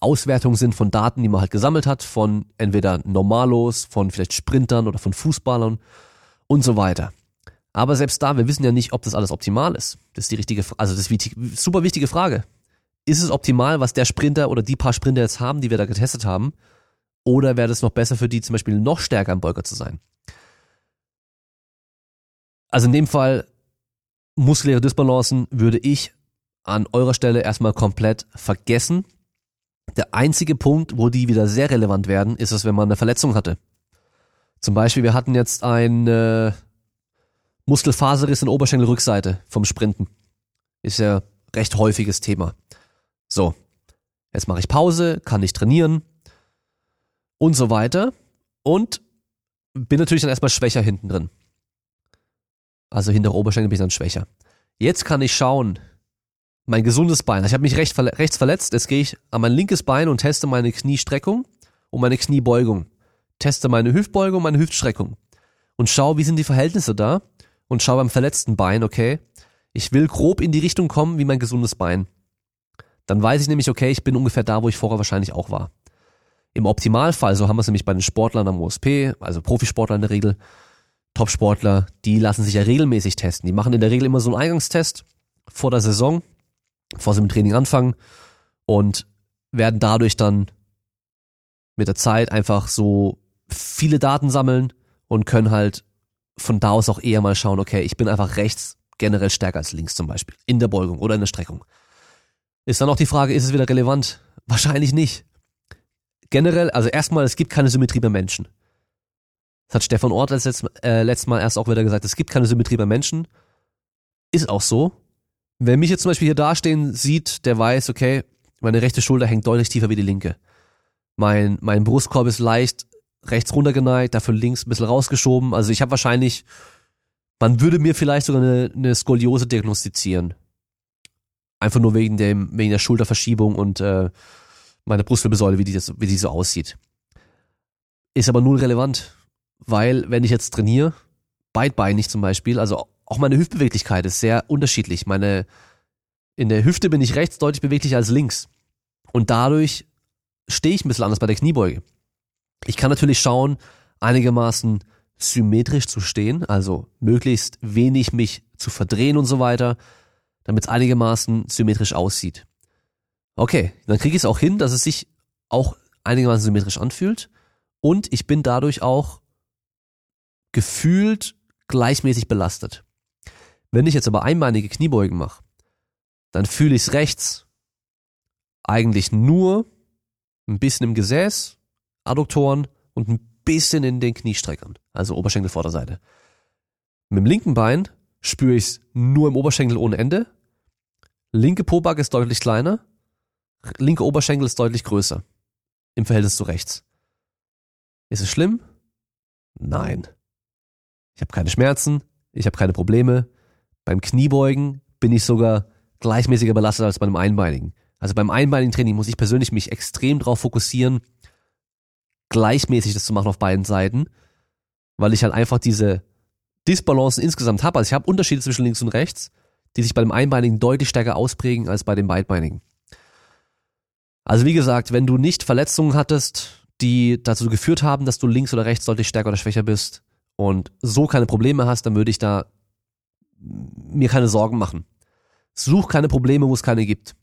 Auswertungen sind von Daten, die man halt gesammelt hat, von entweder Normalos, von vielleicht Sprintern oder von Fußballern und so weiter. Aber selbst da, wir wissen ja nicht, ob das alles optimal ist. Das ist die richtige, also das ist die super wichtige Frage. Ist es optimal, was der Sprinter oder die paar Sprinter jetzt haben, die wir da getestet haben? Oder wäre das noch besser für die zum Beispiel noch stärker im Beuger zu sein? Also in dem Fall muskuläre Dysbalancen würde ich an eurer Stelle erstmal komplett vergessen. Der einzige Punkt, wo die wieder sehr relevant werden, ist es, wenn man eine Verletzung hatte. Zum Beispiel, wir hatten jetzt ein äh, Muskelfaserriss in Oberschenkelrückseite vom Sprinten. Ist ja recht häufiges Thema. So, jetzt mache ich Pause, kann nicht trainieren und so weiter und bin natürlich dann erstmal schwächer hinten drin. Also hinter Oberschenkel bin ich dann schwächer. Jetzt kann ich schauen, mein gesundes Bein. Ich habe mich recht, rechts verletzt. Jetzt gehe ich an mein linkes Bein und teste meine Kniestreckung und meine Kniebeugung. Teste meine Hüftbeugung, meine Hüftstreckung. Und schaue, wie sind die Verhältnisse da. Und schaue beim verletzten Bein, okay, ich will grob in die Richtung kommen wie mein gesundes Bein. Dann weiß ich nämlich, okay, ich bin ungefähr da, wo ich vorher wahrscheinlich auch war. Im Optimalfall, so haben wir es nämlich bei den Sportlern am OSP, also Profisportler in der Regel, Topsportler, die lassen sich ja regelmäßig testen. Die machen in der Regel immer so einen Eingangstest vor der Saison, bevor sie Training anfangen und werden dadurch dann mit der Zeit einfach so viele Daten sammeln und können halt von da aus auch eher mal schauen, okay, ich bin einfach rechts generell stärker als links zum Beispiel, in der Beugung oder in der Streckung. Ist dann auch die Frage, ist es wieder relevant? <laughs> Wahrscheinlich nicht. Generell, also erstmal, es gibt keine Symmetrie bei Menschen. Das hat Stefan Ort letztes, äh, letztes Mal erst auch wieder gesagt, es gibt keine Symmetrie bei Menschen. Ist auch so. Wer mich jetzt zum Beispiel hier dastehen sieht, der weiß, okay, meine rechte Schulter hängt deutlich tiefer wie die linke. Mein, mein Brustkorb ist leicht rechts runtergeneigt, dafür links ein bisschen rausgeschoben. Also ich habe wahrscheinlich, man würde mir vielleicht sogar eine, eine Skoliose diagnostizieren. Einfach nur wegen dem, wegen der Schulterverschiebung und äh, meiner Brustwirbelsäule, wie die, das, wie die so aussieht. Ist aber null relevant, weil wenn ich jetzt trainiere, beidbeinig zum Beispiel, also auch meine Hüftbeweglichkeit ist sehr unterschiedlich. Meine, in der Hüfte bin ich rechts deutlich beweglicher als links. Und dadurch stehe ich ein bisschen anders bei der Kniebeuge. Ich kann natürlich schauen, einigermaßen symmetrisch zu stehen, also möglichst wenig mich zu verdrehen und so weiter damit es einigermaßen symmetrisch aussieht. Okay, dann kriege ich es auch hin, dass es sich auch einigermaßen symmetrisch anfühlt und ich bin dadurch auch gefühlt gleichmäßig belastet. Wenn ich jetzt aber einbeinige Kniebeugen mache, dann fühle ich es rechts eigentlich nur ein bisschen im Gesäß, Adduktoren und ein bisschen in den Kniestreckern, also Oberschenkelvorderseite. Mit dem linken Bein spüre ich es nur im Oberschenkel ohne Ende. Linke Pobacke ist deutlich kleiner. Linke Oberschenkel ist deutlich größer. Im Verhältnis zu rechts. Ist es schlimm? Nein. Ich habe keine Schmerzen. Ich habe keine Probleme. Beim Kniebeugen bin ich sogar gleichmäßiger belastet als beim Einbeinigen. Also beim einbeinigen Training muss ich persönlich mich extrem darauf fokussieren, gleichmäßig das zu machen auf beiden Seiten, weil ich halt einfach diese Disbalancen insgesamt habe. Also ich habe Unterschiede zwischen links und rechts, die sich bei dem Einbeinigen deutlich stärker ausprägen als bei dem Beidbeinigen. Also wie gesagt, wenn du nicht Verletzungen hattest, die dazu geführt haben, dass du links oder rechts deutlich stärker oder schwächer bist und so keine Probleme hast, dann würde ich da mir keine Sorgen machen. Such keine Probleme, wo es keine gibt.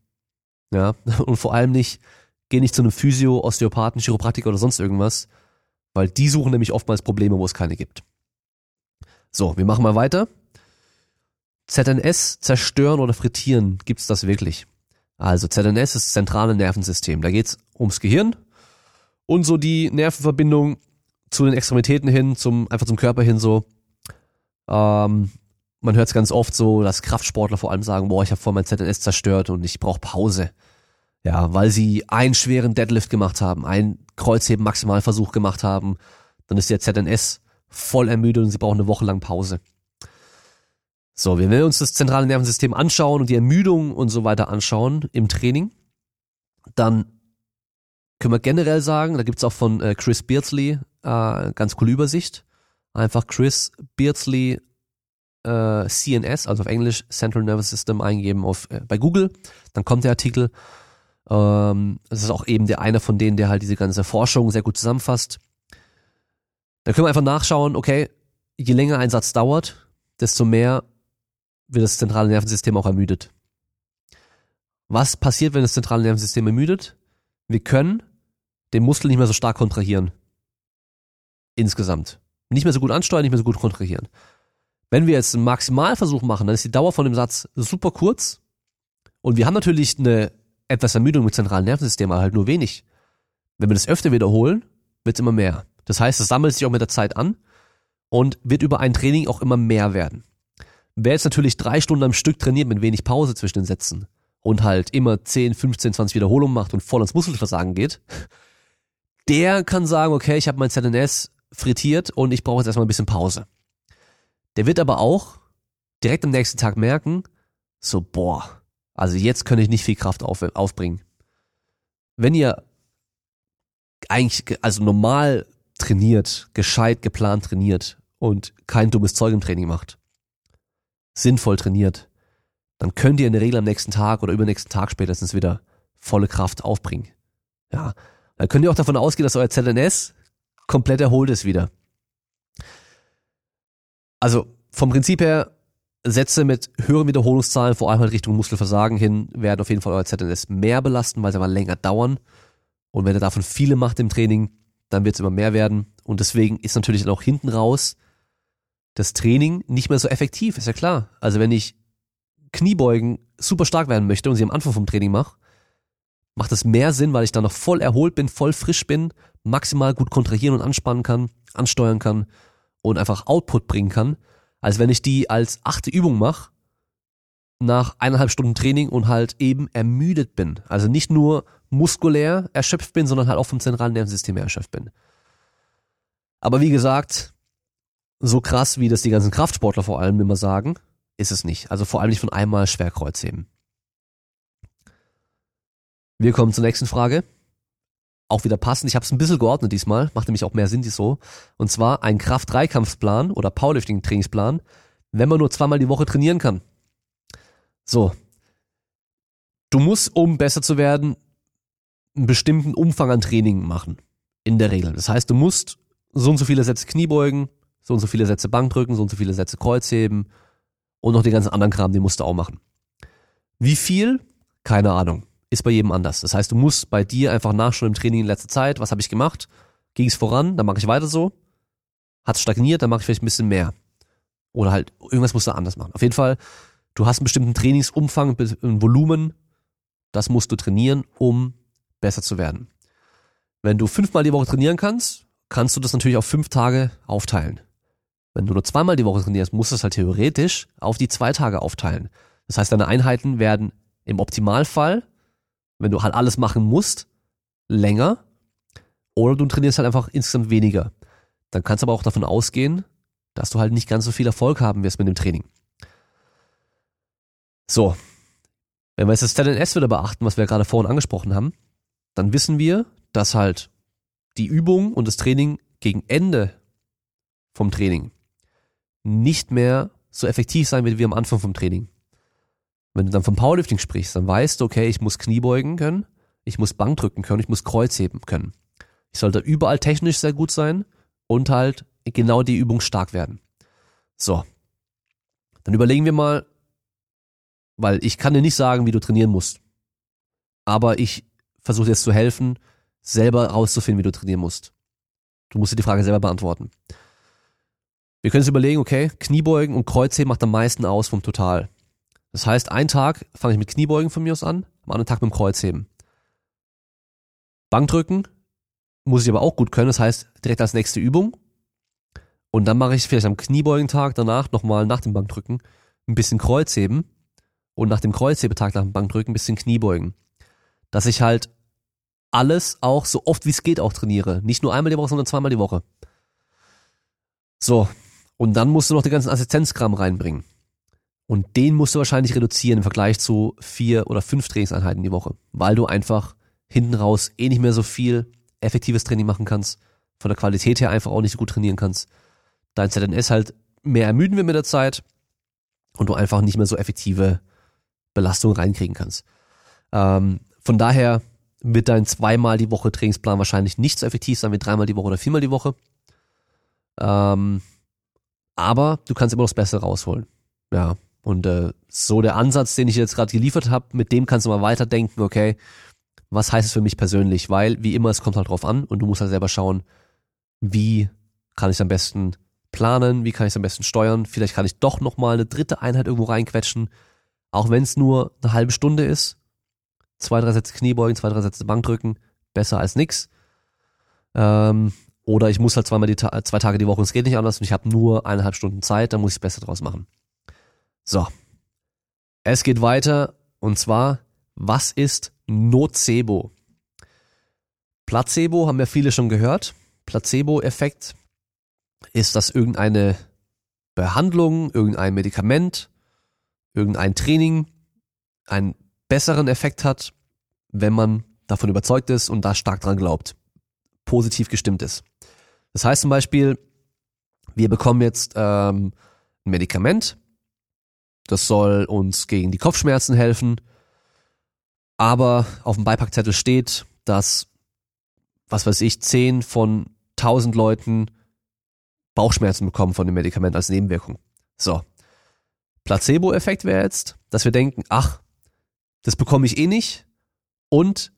Ja, <laughs> und vor allem nicht, geh nicht zu einem Physio, Osteopathen, Chiropraktiker oder sonst irgendwas, Weil die suchen nämlich oftmals Probleme, wo es keine gibt. So, wir machen mal weiter. ZNS zerstören oder frittieren, gibt's das wirklich? Also ZNS ist das zentrale Nervensystem. Da geht's ums Gehirn und so die Nervenverbindung zu den Extremitäten hin, zum einfach zum Körper hin so. Ähm, man hört es ganz oft so, dass Kraftsportler vor allem sagen, boah, ich habe vor mein ZNS zerstört und ich brauche Pause. Ja, weil sie einen schweren Deadlift gemacht haben, einen Kreuzheben-Maximalversuch gemacht haben, dann ist der ZNS voll ermüdet und sie brauchen eine Woche lang Pause. So, wenn wir uns das zentrale Nervensystem anschauen und die Ermüdung und so weiter anschauen im Training, dann können wir generell sagen, da gibt's auch von äh, Chris Beardsley äh, ganz coole Übersicht. Einfach Chris Beardsley äh, CNS, also auf Englisch Central Nervous System eingeben auf, äh, bei Google, dann kommt der Artikel. Ähm, das ist auch eben der einer von denen, der halt diese ganze Forschung sehr gut zusammenfasst. Da können wir einfach nachschauen, okay, je länger ein Satz dauert, desto mehr wird das zentrale Nervensystem auch ermüdet. Was passiert, wenn das zentrale Nervensystem ermüdet? Wir können den Muskel nicht mehr so stark kontrahieren. Insgesamt. Nicht mehr so gut ansteuern, nicht mehr so gut kontrahieren. Wenn wir jetzt einen Maximalversuch machen, dann ist die Dauer von dem Satz super kurz. Und wir haben natürlich eine etwas Ermüdung mit zentralen Nervensystem, aber halt nur wenig. Wenn wir das öfter wiederholen, wird es immer mehr. Das heißt, es sammelt sich auch mit der Zeit an und wird über ein Training auch immer mehr werden. Wer jetzt natürlich drei Stunden am Stück trainiert mit wenig Pause zwischen den Sätzen und halt immer 10, 15, 20 Wiederholungen macht und voll ans Muskelversagen geht, der kann sagen, okay, ich habe mein ZNS frittiert und ich brauche jetzt erstmal ein bisschen Pause. Der wird aber auch direkt am nächsten Tag merken, so, boah, also jetzt könnte ich nicht viel Kraft auf, aufbringen. Wenn ihr eigentlich, also normal trainiert, gescheit geplant trainiert und kein dummes Zeug im Training macht, sinnvoll trainiert, dann könnt ihr in der Regel am nächsten Tag oder übernächsten Tag spätestens wieder volle Kraft aufbringen. Ja, dann könnt ihr auch davon ausgehen, dass euer ZNS komplett erholt ist wieder. Also vom Prinzip her, Sätze mit höheren Wiederholungszahlen, vor allem halt Richtung Muskelversagen hin, werden auf jeden Fall euer ZNS mehr belasten, weil sie aber länger dauern. Und wenn ihr davon viele macht im Training, dann wird es immer mehr werden. Und deswegen ist natürlich dann auch hinten raus das Training nicht mehr so effektiv, ist ja klar. Also wenn ich Kniebeugen super stark werden möchte und sie am Anfang vom Training mache, macht es mehr Sinn, weil ich dann noch voll erholt bin, voll frisch bin, maximal gut kontrahieren und anspannen kann, ansteuern kann und einfach Output bringen kann, als wenn ich die als achte Übung mache, nach eineinhalb Stunden Training und halt eben ermüdet bin. Also nicht nur muskulär erschöpft bin, sondern halt auch vom zentralen Nervensystem erschöpft bin. Aber wie gesagt, so krass, wie das die ganzen Kraftsportler vor allem immer sagen, ist es nicht. Also vor allem nicht von einmal Schwerkreuzheben. Wir kommen zur nächsten Frage. Auch wieder passend. Ich habe es ein bisschen geordnet diesmal. Macht nämlich auch mehr Sinn, die so. Und zwar ein Kraft-Dreikampfplan oder Powerlifting-Trainingsplan, wenn man nur zweimal die Woche trainieren kann. So. Du musst, um besser zu werden, einen bestimmten Umfang an Training machen. In der Regel. Das heißt, du musst so und so viele Sätze Kniebeugen, so und so viele Sätze Bankdrücken, so und so viele Sätze Kreuzheben und noch den ganzen anderen Kram, den musst du auch machen. Wie viel? Keine Ahnung. Ist bei jedem anders. Das heißt, du musst bei dir einfach nachschauen im Training in letzter Zeit, was habe ich gemacht? Ging es voran, dann mache ich weiter so. Hat es stagniert, dann mache ich vielleicht ein bisschen mehr. Oder halt, irgendwas musst du anders machen. Auf jeden Fall, du hast einen bestimmten Trainingsumfang, ein Volumen, das musst du trainieren, um besser zu werden. Wenn du fünfmal die Woche trainieren kannst, kannst du das natürlich auf fünf Tage aufteilen. Wenn du nur zweimal die Woche trainierst, musst du es halt theoretisch auf die zwei Tage aufteilen. Das heißt, deine Einheiten werden im Optimalfall, wenn du halt alles machen musst, länger oder du trainierst halt einfach insgesamt weniger. Dann kannst du aber auch davon ausgehen, dass du halt nicht ganz so viel Erfolg haben wirst mit dem Training. So. Wenn wir jetzt das ZNS wieder beachten, was wir gerade vorhin angesprochen haben, dann wissen wir, dass halt die Übung und das Training gegen Ende vom Training nicht mehr so effektiv sein wird wie am Anfang vom Training. Wenn du dann vom Powerlifting sprichst, dann weißt du, okay, ich muss Kniebeugen können, ich muss Bank drücken können, ich muss Kreuzheben können. Ich sollte überall technisch sehr gut sein und halt genau die Übung stark werden. So. Dann überlegen wir mal, weil ich kann dir nicht sagen, wie du trainieren musst. Aber ich versuche jetzt zu helfen, selber rauszufinden, wie du trainieren musst. Du musst dir die Frage selber beantworten. Wir können uns überlegen, okay, Kniebeugen und Kreuzheben macht am meisten aus vom Total. Das heißt, einen Tag fange ich mit Kniebeugen von mir aus an, am anderen Tag mit dem Kreuzheben. Bankdrücken muss ich aber auch gut können, das heißt direkt als nächste Übung. Und dann mache ich vielleicht am Kniebeugentag danach nochmal nach dem Bankdrücken ein bisschen Kreuzheben und nach dem Kreuzhebetag nach dem Bankdrücken ein bisschen Kniebeugen. Dass ich halt alles auch so oft wie es geht auch trainiere. Nicht nur einmal die Woche, sondern zweimal die Woche. So. Und dann musst du noch den ganzen Assistenzkram reinbringen. Und den musst du wahrscheinlich reduzieren im Vergleich zu vier oder fünf Trainingseinheiten die Woche, weil du einfach hinten raus eh nicht mehr so viel effektives Training machen kannst, von der Qualität her einfach auch nicht so gut trainieren kannst. Dein ZNS halt mehr ermüden wir mit der Zeit und du einfach nicht mehr so effektive Belastung reinkriegen kannst. Ähm, von daher wird dein zweimal die Woche Trainingsplan wahrscheinlich nicht so effektiv sein wie dreimal die Woche oder viermal die Woche. Ähm, aber du kannst immer noch das Beste rausholen. Ja, und äh, so der Ansatz, den ich jetzt gerade geliefert habe, mit dem kannst du mal weiterdenken, okay, was heißt es für mich persönlich? Weil, wie immer, es kommt halt drauf an und du musst halt selber schauen, wie kann ich es am besten planen, wie kann ich es am besten steuern. Vielleicht kann ich doch nochmal eine dritte Einheit irgendwo reinquetschen, auch wenn es nur eine halbe Stunde ist. Zwei, drei Sätze Kniebeugen, zwei, drei Sätze Bankdrücken, besser als nix. Ähm, oder ich muss halt zweimal die zwei Tage die Woche, es geht nicht anders und ich habe nur eineinhalb Stunden Zeit, dann muss ich Beste draus machen. So. Es geht weiter und zwar, was ist Nocebo? Placebo haben ja viele schon gehört. Placebo-Effekt ist das irgendeine Behandlung, irgendein Medikament, irgendein Training einen besseren Effekt hat, wenn man davon überzeugt ist und da stark dran glaubt, positiv gestimmt ist. Das heißt zum Beispiel, wir bekommen jetzt ähm, ein Medikament, das soll uns gegen die Kopfschmerzen helfen. Aber auf dem Beipackzettel steht, dass, was weiß ich, zehn von tausend Leuten Bauchschmerzen bekommen von dem Medikament als Nebenwirkung. So. Placebo-Effekt wäre jetzt, dass wir denken, ach, das bekomme ich eh nicht und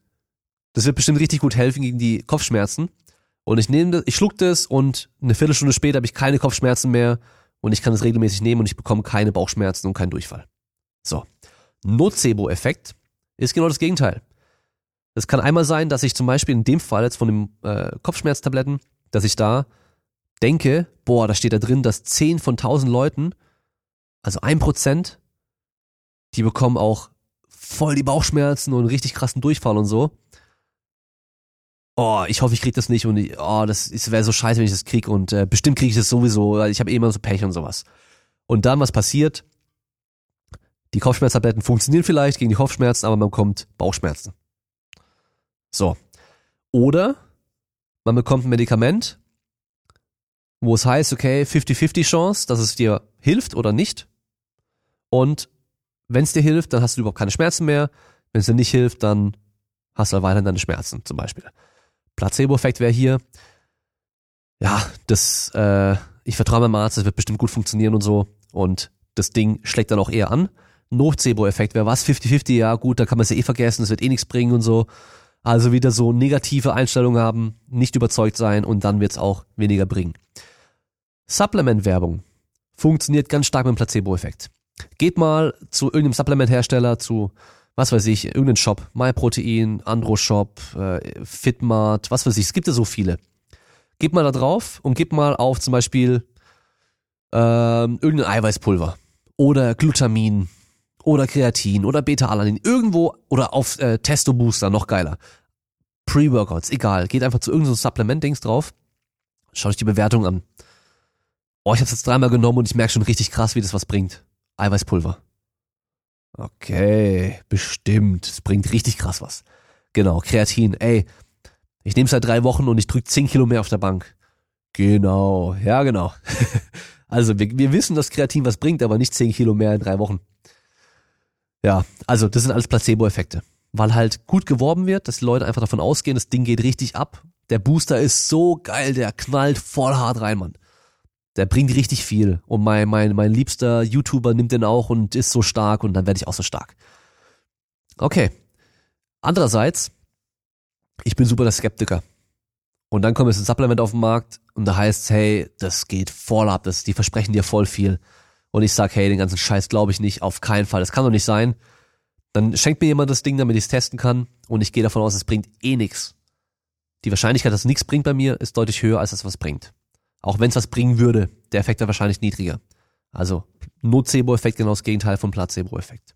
das wird bestimmt richtig gut helfen gegen die Kopfschmerzen. Und ich nehme das, ich schluck das und eine Viertelstunde später habe ich keine Kopfschmerzen mehr und ich kann es regelmäßig nehmen und ich bekomme keine Bauchschmerzen und keinen Durchfall. So. Nocebo-Effekt ist genau das Gegenteil. Es kann einmal sein, dass ich zum Beispiel in dem Fall jetzt von den äh, Kopfschmerztabletten, dass ich da denke, boah, da steht da drin, dass 10 von 1000 Leuten, also ein Prozent, die bekommen auch voll die Bauchschmerzen und richtig krassen Durchfall und so oh, ich hoffe, ich krieg das nicht und ich, oh, das wäre so scheiße, wenn ich das krieg und äh, bestimmt kriege ich das sowieso, weil ich habe eh immer so Pech und sowas. Und dann, was passiert? Die Kopfschmerztabletten funktionieren vielleicht gegen die Kopfschmerzen, aber man bekommt Bauchschmerzen. So. Oder man bekommt ein Medikament, wo es heißt, okay, 50-50 Chance, dass es dir hilft oder nicht. Und wenn es dir hilft, dann hast du überhaupt keine Schmerzen mehr. Wenn es dir nicht hilft, dann hast du halt weiterhin deine Schmerzen zum Beispiel. Placebo-Effekt wäre hier, ja, das, äh, ich vertraue meinem Arzt, das wird bestimmt gut funktionieren und so. Und das Ding schlägt dann auch eher an. Nocebo-Effekt wäre was, 50-50, ja gut, da kann man es ja eh vergessen, das wird eh nichts bringen und so. Also wieder so negative Einstellungen haben, nicht überzeugt sein und dann wird es auch weniger bringen. Supplement-Werbung funktioniert ganz stark mit dem Placebo-Effekt. Geht mal zu irgendeinem Supplement-Hersteller, zu was weiß ich, irgendein Shop, MyProtein, Andro-Shop, äh, Fitmart, was weiß ich, es gibt ja so viele. Gib mal da drauf und gib mal auf zum Beispiel ähm, irgendein Eiweißpulver oder Glutamin oder Kreatin oder Beta-Alanin, irgendwo oder auf äh, Testo-Booster, noch geiler. Pre-Workouts, egal, geht einfach zu irgendeinem Supplement-Dings drauf, schaut euch die Bewertung an. Oh, ich hab's jetzt dreimal genommen und ich merke schon richtig krass, wie das was bringt. Eiweißpulver. Okay, bestimmt. Es bringt richtig krass was. Genau, Kreatin. Ey, ich nehme seit drei Wochen und ich drück 10 Kilo mehr auf der Bank. Genau, ja genau. <laughs> also wir, wir wissen, dass Kreatin was bringt, aber nicht 10 Kilo mehr in drei Wochen. Ja, also das sind alles Placebo-Effekte. Weil halt gut geworben wird, dass die Leute einfach davon ausgehen, das Ding geht richtig ab. Der Booster ist so geil, der knallt voll hart rein, Mann der bringt richtig viel. Und mein, mein, mein liebster YouTuber nimmt den auch und ist so stark und dann werde ich auch so stark. Okay. Andererseits, ich bin super der Skeptiker. Und dann kommt jetzt ein Supplement auf den Markt und da heißt hey, das geht voll ab, das, die versprechen dir voll viel. Und ich sag, hey, den ganzen Scheiß glaube ich nicht, auf keinen Fall, das kann doch nicht sein. Dann schenkt mir jemand das Ding, damit ich es testen kann und ich gehe davon aus, es bringt eh nix. Die Wahrscheinlichkeit, dass es nichts bringt bei mir, ist deutlich höher, als dass es was bringt. Auch wenn es was bringen würde, der Effekt wäre wahrscheinlich niedriger. Also Nocebo-Effekt genau das Gegenteil vom Placebo-Effekt.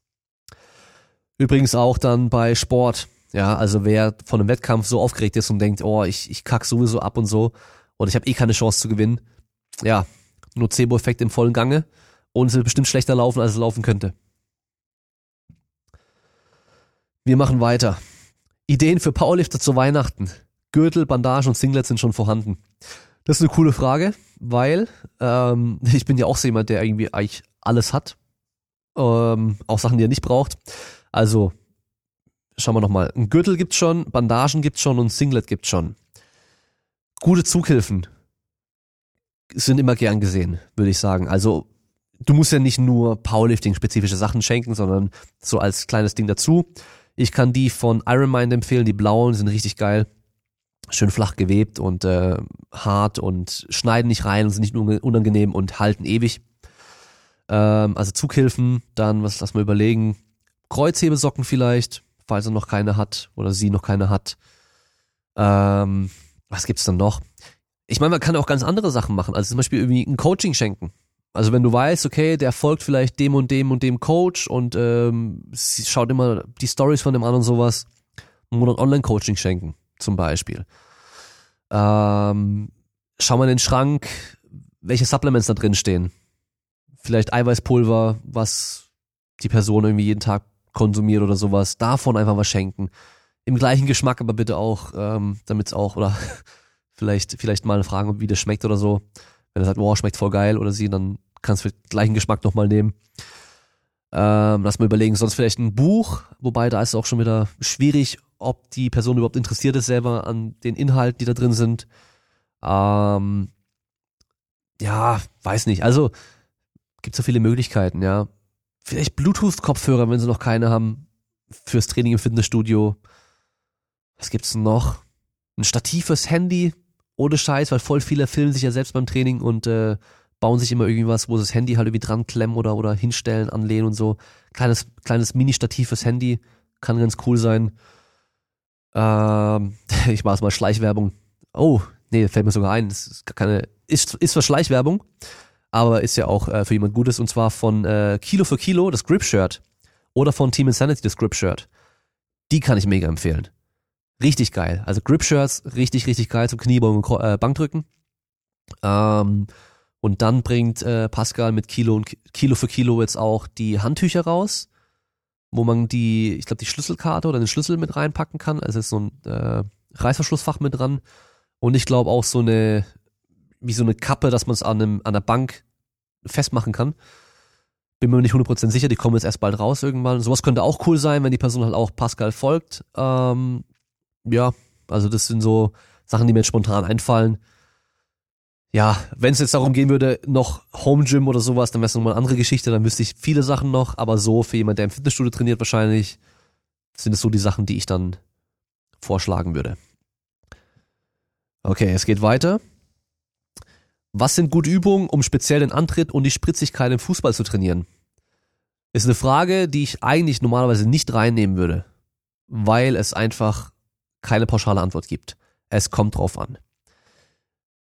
Übrigens auch dann bei Sport. Ja, also wer von einem Wettkampf so aufgeregt ist und denkt, oh, ich, ich kack sowieso ab und so und ich habe eh keine Chance zu gewinnen. Ja, Nocebo-Effekt im vollen Gange und es wird bestimmt schlechter laufen, als es laufen könnte. Wir machen weiter. Ideen für Powerlifter zu Weihnachten. Gürtel, Bandagen und Singlet sind schon vorhanden. Das ist eine coole Frage, weil ähm, <laughs> ich bin ja auch so jemand, der irgendwie eigentlich alles hat. Ähm, auch Sachen, die er nicht braucht. Also, schauen wir nochmal. Ein Gürtel gibt's schon, Bandagen gibt's schon und Singlet gibt's schon. Gute Zughilfen sind immer gern gesehen, würde ich sagen. Also, du musst ja nicht nur Powerlifting-spezifische Sachen schenken, sondern so als kleines Ding dazu. Ich kann die von Ironmind empfehlen, die blauen sind richtig geil schön flach gewebt und äh, hart und schneiden nicht rein und sind nicht unangenehm und halten ewig. Ähm, also Zughilfen, dann, was lass mal überlegen, Kreuzhebesocken vielleicht, falls er noch keine hat oder sie noch keine hat. Ähm, was gibt's dann noch? Ich meine, man kann auch ganz andere Sachen machen, also zum Beispiel irgendwie ein Coaching schenken. Also wenn du weißt, okay, der folgt vielleicht dem und dem und dem Coach und ähm, schaut immer die Stories von dem an und sowas, oder ein Online-Coaching schenken zum Beispiel. Ähm, schau mal in den Schrank, welche Supplements da drin stehen. Vielleicht Eiweißpulver, was die Person irgendwie jeden Tag konsumiert oder sowas. Davon einfach was schenken. Im gleichen Geschmack, aber bitte auch, ähm, damit es auch, oder <laughs> vielleicht, vielleicht mal fragen, wie das schmeckt oder so. Wenn er sagt, wow, schmeckt voll geil oder sie, dann kannst du den gleichen Geschmack nochmal nehmen. Ähm, lass mal überlegen, sonst vielleicht ein Buch, wobei da ist es auch schon wieder schwierig, ob die Person überhaupt interessiert ist selber an den Inhalten, die da drin sind. Ähm, ja, weiß nicht. Also gibt so viele Möglichkeiten, ja. Vielleicht Bluetooth-Kopfhörer, wenn sie noch keine haben, fürs Training im Fitnessstudio. Was gibt's noch? Ein Stativ fürs Handy, ohne Scheiß, weil voll viele filmen sich ja selbst beim Training und äh, bauen sich immer irgendwas, wo sie das Handy halt irgendwie dran klemmen oder, oder hinstellen, anlehnen und so. Kleines, kleines Mini-Stativ fürs Handy kann ganz cool sein. Ähm, <laughs> ich mache mal Schleichwerbung. Oh, nee, fällt mir sogar ein. Das ist gar keine, ist, ist zwar Schleichwerbung, aber ist ja auch äh, für jemand Gutes und zwar von äh, Kilo für Kilo, das Grip-Shirt. Oder von Team Insanity, das Grip-Shirt. Die kann ich mega empfehlen. Richtig geil. Also Grip-Shirts, richtig, richtig geil zum Kniebeugen und äh, Bankdrücken. Ähm, und dann bringt äh, Pascal mit Kilo und Kilo für Kilo jetzt auch die Handtücher raus wo man die, ich glaube, die Schlüsselkarte oder den Schlüssel mit reinpacken kann. Also ist so ein äh, Reißverschlussfach mit dran. Und ich glaube auch so eine, wie so eine Kappe, dass man es an, einem, an der Bank festmachen kann. Bin mir nicht 100% sicher, die kommen jetzt erst bald raus irgendwann. Sowas könnte auch cool sein, wenn die Person halt auch Pascal folgt. Ähm, ja, also das sind so Sachen, die mir jetzt spontan einfallen ja, wenn es jetzt darum gehen würde, noch Home Gym oder sowas, dann wäre es nochmal eine andere Geschichte, dann wüsste ich viele Sachen noch, aber so für jemand, der im Fitnessstudio trainiert wahrscheinlich, sind es so die Sachen, die ich dann vorschlagen würde. Okay, es geht weiter. Was sind gute Übungen, um speziell den Antritt und die Spritzigkeit im Fußball zu trainieren? Ist eine Frage, die ich eigentlich normalerweise nicht reinnehmen würde, weil es einfach keine pauschale Antwort gibt. Es kommt drauf an.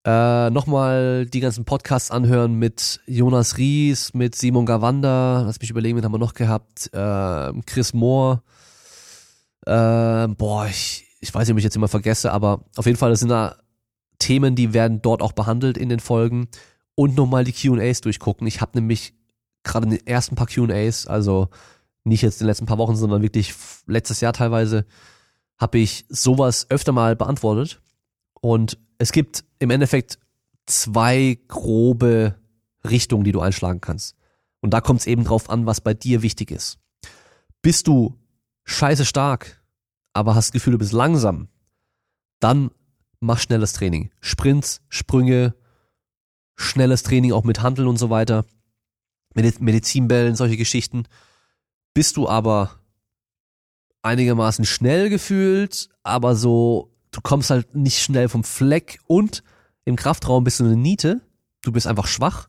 Äh, Nochmal die ganzen Podcasts anhören mit Jonas Ries, mit Simon Gawanda, lass mich überlegen, wen haben wir noch gehabt, äh, Chris Moore, äh, boah, ich, ich weiß nicht, ob ich jetzt immer vergesse, aber auf jeden Fall, das sind da Themen, die werden dort auch behandelt in den Folgen. Und nochmal die Q&As durchgucken. Ich habe nämlich gerade in den ersten paar Q&As, also nicht jetzt in den letzten paar Wochen, sondern wirklich letztes Jahr teilweise, habe ich sowas öfter mal beantwortet. Und es gibt im Endeffekt zwei grobe Richtungen, die du einschlagen kannst. Und da kommt es eben drauf an, was bei dir wichtig ist. Bist du scheiße stark, aber hast das Gefühl, du bist langsam, dann mach schnelles Training. Sprints, Sprünge, schnelles Training auch mit Handeln und so weiter. Medizinbällen, solche Geschichten. Bist du aber einigermaßen schnell gefühlt, aber so du kommst halt nicht schnell vom Fleck und im Kraftraum bist du eine Niete, du bist einfach schwach,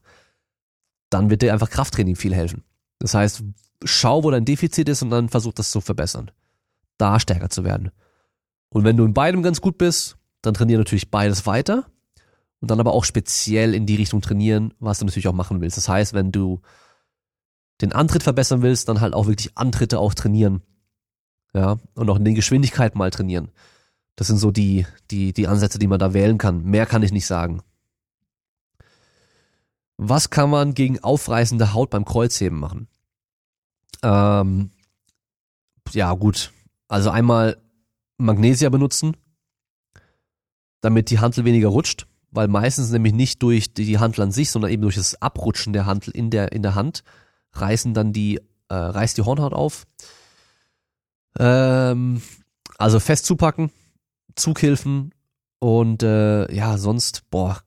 dann wird dir einfach Krafttraining viel helfen. Das heißt, schau, wo dein Defizit ist und dann versuch das zu verbessern. Da stärker zu werden. Und wenn du in beidem ganz gut bist, dann trainiere natürlich beides weiter und dann aber auch speziell in die Richtung trainieren, was du natürlich auch machen willst. Das heißt, wenn du den Antritt verbessern willst, dann halt auch wirklich Antritte auch trainieren. Ja, und auch in den Geschwindigkeiten mal trainieren. Das sind so die, die, die Ansätze, die man da wählen kann. Mehr kann ich nicht sagen. Was kann man gegen aufreißende Haut beim Kreuzheben machen? Ähm, ja, gut. Also einmal Magnesia benutzen, damit die Hantel weniger rutscht, weil meistens nämlich nicht durch die Hantel an sich, sondern eben durch das Abrutschen der Hantel in der, in der Hand reißen dann die, äh, reißt die Hornhaut auf. Ähm, also fest zupacken, Zughilfen und äh, ja, sonst, boah,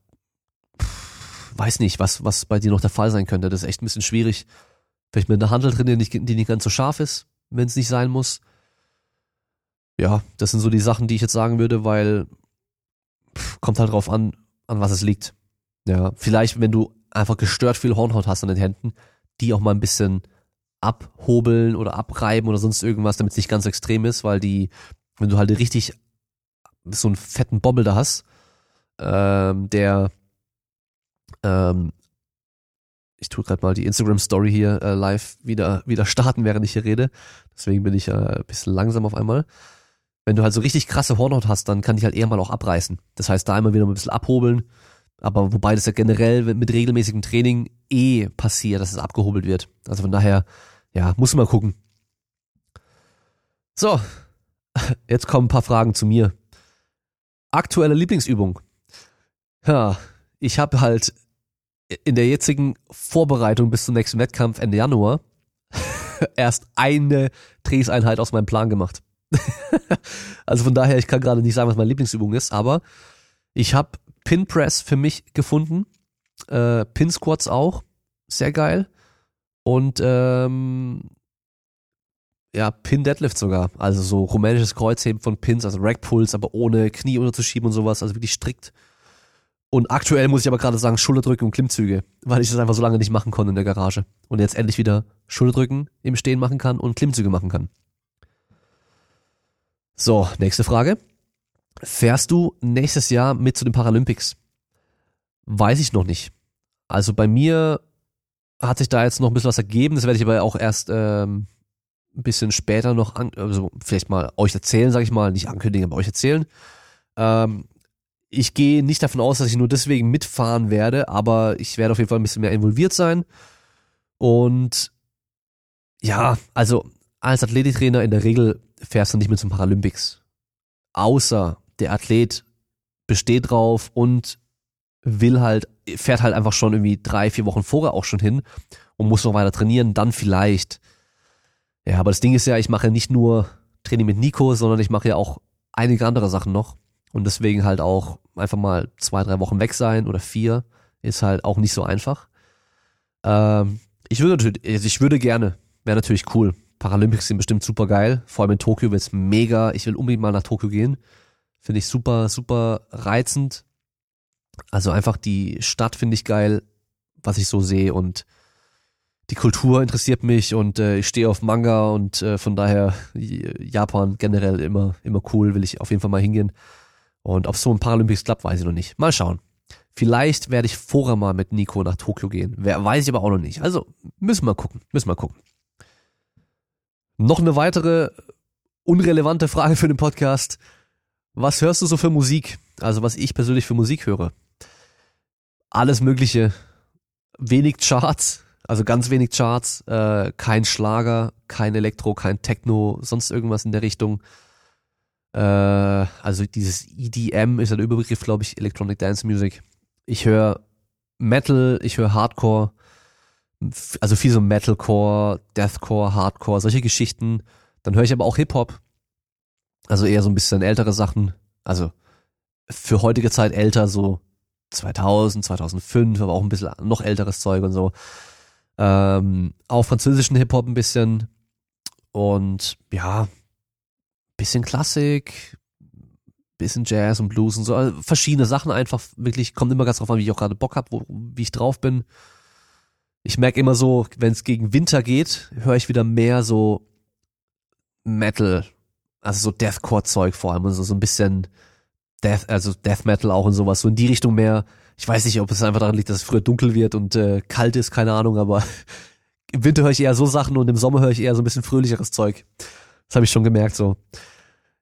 weiß nicht, was, was bei dir noch der Fall sein könnte. Das ist echt ein bisschen schwierig. Vielleicht mit einer Handel drin, die nicht, die nicht ganz so scharf ist, wenn es nicht sein muss. Ja, das sind so die Sachen, die ich jetzt sagen würde, weil pff, kommt halt drauf an, an was es liegt. Ja, vielleicht, wenn du einfach gestört viel Hornhaut hast an den Händen, die auch mal ein bisschen abhobeln oder abreiben oder sonst irgendwas, damit es nicht ganz extrem ist, weil die, wenn du halt richtig so einen fetten Bobbel da hast, ähm, der ähm, ich tue gerade mal die Instagram Story hier äh, live wieder wieder starten, während ich hier rede. Deswegen bin ich äh, ein bisschen langsam auf einmal. Wenn du halt so richtig krasse Hornhaut hast, dann kann die halt eher mal auch abreißen. Das heißt, da immer wieder ein bisschen abhobeln. Aber wobei das ja generell mit regelmäßigem Training eh passiert, dass es abgehobelt wird. Also von daher, ja, muss man mal gucken. So, <laughs> jetzt kommen ein paar Fragen zu mir. Aktuelle Lieblingsübung. Ja, ich habe halt in der jetzigen Vorbereitung bis zum nächsten Wettkampf Ende Januar <laughs> erst eine Trainingseinheit aus meinem Plan gemacht. <laughs> also von daher, ich kann gerade nicht sagen, was meine Lieblingsübung ist, aber ich habe Pin Press für mich gefunden, äh, Pin Squats auch, sehr geil und ähm, ja, Pin Deadlift sogar, also so rumänisches Kreuzheben von Pins, also Rack Pulls, aber ohne Knie unterzuschieben und sowas, also wirklich strikt und aktuell muss ich aber gerade sagen, Schulterdrücken und Klimmzüge, <laughs> weil ich das einfach so lange nicht machen konnte in der Garage. Und jetzt endlich wieder Schulterdrücken im Stehen machen kann und Klimmzüge machen kann. So, nächste Frage. Fährst du nächstes Jahr mit zu den Paralympics? Weiß ich noch nicht. Also bei mir hat sich da jetzt noch ein bisschen was ergeben. Das werde ich aber auch erst ähm, ein bisschen später noch, an, also vielleicht mal euch erzählen, sage ich mal, nicht ankündigen, aber euch erzählen. Ähm, ich gehe nicht davon aus, dass ich nur deswegen mitfahren werde, aber ich werde auf jeden Fall ein bisschen mehr involviert sein. Und ja, also als Athletiktrainer in der Regel fährst du nicht mit zum Paralympics. Außer der Athlet besteht drauf und will halt, fährt halt einfach schon irgendwie drei, vier Wochen vorher auch schon hin und muss noch weiter trainieren, dann vielleicht. Ja, aber das Ding ist ja, ich mache nicht nur Training mit Nico, sondern ich mache ja auch einige andere Sachen noch. Und deswegen halt auch einfach mal zwei, drei Wochen weg sein oder vier ist halt auch nicht so einfach. Ähm, ich würde natürlich, also ich würde gerne, wäre natürlich cool. Paralympics sind bestimmt super geil. Vor allem in Tokio wird's mega. Ich will unbedingt mal nach Tokio gehen. Finde ich super, super reizend. Also einfach die Stadt finde ich geil, was ich so sehe und die Kultur interessiert mich und äh, ich stehe auf Manga und äh, von daher Japan generell immer immer cool, will ich auf jeden Fall mal hingehen. Und ob so ein Paralympics klappt, weiß ich noch nicht. Mal schauen. Vielleicht werde ich vorher mal mit Nico nach Tokio gehen. Wer weiß ich aber auch noch nicht. Also müssen wir gucken. Müssen wir gucken. Noch eine weitere unrelevante Frage für den Podcast. Was hörst du so für Musik? Also was ich persönlich für Musik höre. Alles Mögliche. Wenig Charts, also ganz wenig Charts, äh, kein Schlager, kein Elektro, kein Techno, sonst irgendwas in der Richtung. Äh, also dieses EDM ist ein Überbegriff, glaube ich, Electronic Dance Music. Ich höre Metal, ich höre Hardcore, also viel so Metalcore, Deathcore, Hardcore, solche Geschichten. Dann höre ich aber auch Hip-Hop, also eher so ein bisschen ältere Sachen. Also für heutige Zeit älter, so 2000, 2005, aber auch ein bisschen noch älteres Zeug und so. Ähm, auch französischen Hip-Hop ein bisschen. Und ja, bisschen Klassik, bisschen Jazz und Blues und so, also verschiedene Sachen einfach, wirklich, kommt immer ganz drauf an, wie ich auch gerade Bock hab, wo, wie ich drauf bin. Ich merke immer so, wenn es gegen Winter geht, höre ich wieder mehr so Metal, also so Deathcore-Zeug vor allem, also so ein bisschen Death, also Death Metal auch und sowas, so in die Richtung mehr. Ich weiß nicht, ob es einfach daran liegt, dass es früher dunkel wird und äh, kalt ist, keine Ahnung, aber <laughs> im Winter höre ich eher so Sachen und im Sommer höre ich eher so ein bisschen fröhlicheres Zeug. Das habe ich schon gemerkt so.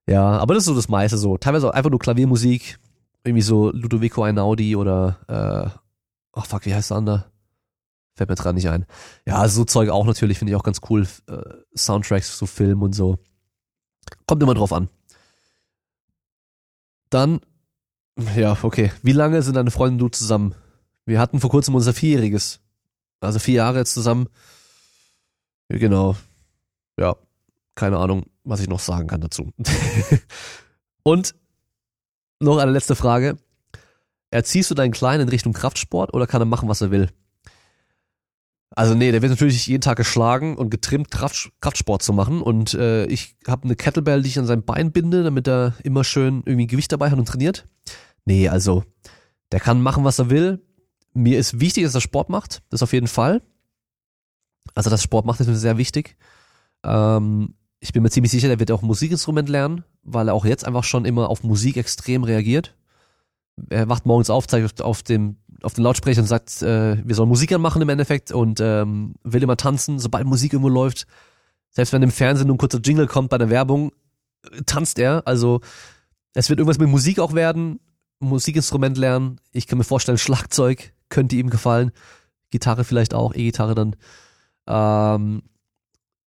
Ja, aber das ist so das meiste so. Teilweise auch einfach nur Klaviermusik, irgendwie so Ludovico Einaudi oder äh, oh fuck, wie heißt der andere? Fällt mir dran nicht ein. Ja, so Zeug auch natürlich, finde ich auch ganz cool. Äh, Soundtracks, so Film und so. Kommt immer drauf an. Dann, ja, okay. Wie lange sind deine Freunde und du zusammen? Wir hatten vor kurzem unser Vierjähriges. Also vier Jahre jetzt zusammen. Genau. Ja, keine Ahnung, was ich noch sagen kann dazu. <laughs> und noch eine letzte Frage. Erziehst du deinen Kleinen in Richtung Kraftsport oder kann er machen, was er will? Also nee, der wird natürlich jeden Tag geschlagen und getrimmt, Kraft, Kraftsport zu machen. Und äh, ich habe eine Kettlebell, die ich an sein Bein binde, damit er immer schön irgendwie Gewicht dabei hat und trainiert. Nee, also der kann machen, was er will. Mir ist wichtig, dass er Sport macht. Das auf jeden Fall. Also das Sport macht ist mir sehr wichtig. Ähm, ich bin mir ziemlich sicher, der wird auch Musikinstrument lernen, weil er auch jetzt einfach schon immer auf Musik extrem reagiert. Er wacht morgens auf, zeigt auf dem auf den Lautsprecher und sagt, äh, wir sollen Musik anmachen im Endeffekt und ähm, will immer tanzen, sobald Musik irgendwo läuft. Selbst wenn im Fernsehen nur ein kurzer Jingle kommt bei der Werbung, äh, tanzt er. Also es wird irgendwas mit Musik auch werden, Musikinstrument lernen. Ich kann mir vorstellen, Schlagzeug könnte ihm gefallen. Gitarre vielleicht auch, E-Gitarre dann. Ähm,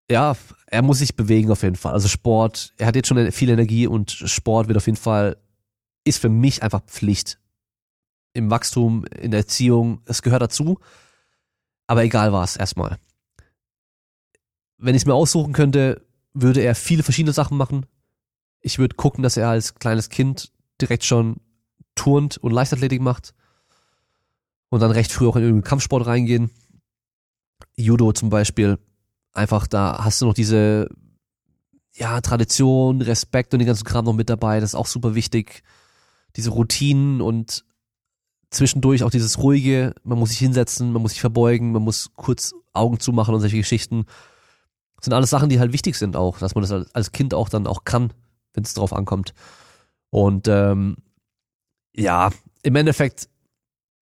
ja, er muss sich bewegen auf jeden Fall. Also Sport, er hat jetzt schon viel Energie und Sport wird auf jeden Fall, ist für mich einfach Pflicht im Wachstum, in der Erziehung, es gehört dazu. Aber egal war es erstmal. Wenn ich es mir aussuchen könnte, würde er viele verschiedene Sachen machen. Ich würde gucken, dass er als kleines Kind direkt schon turnt und Leichtathletik macht. Und dann recht früh auch in irgendeinen Kampfsport reingehen. Judo zum Beispiel. Einfach da hast du noch diese, ja, Tradition, Respekt und den ganzen Kram noch mit dabei. Das ist auch super wichtig. Diese Routinen und zwischendurch auch dieses ruhige, man muss sich hinsetzen, man muss sich verbeugen, man muss kurz Augen zumachen und solche Geschichten. Das sind alles Sachen, die halt wichtig sind auch, dass man das als Kind auch dann auch kann, wenn es drauf ankommt. Und ähm, ja, im Endeffekt,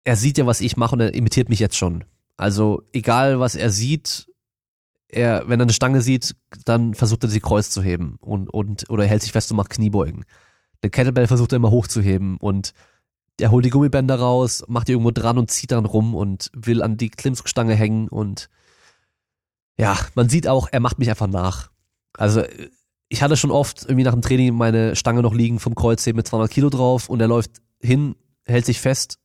er sieht ja, was ich mache und er imitiert mich jetzt schon. Also egal, was er sieht, er, wenn er eine Stange sieht, dann versucht er sie kreuz zu heben und, und oder er hält sich fest und macht Kniebeugen. Eine Kettlebell versucht er immer hochzuheben und der holt die Gummibänder raus, macht die irgendwo dran und zieht dann rum und will an die Klimmzugstange hängen und ja, man sieht auch, er macht mich einfach nach. Also ich hatte schon oft irgendwie nach dem Training meine Stange noch liegen vom Kreuzheben mit 200 Kilo drauf und er läuft hin, hält sich fest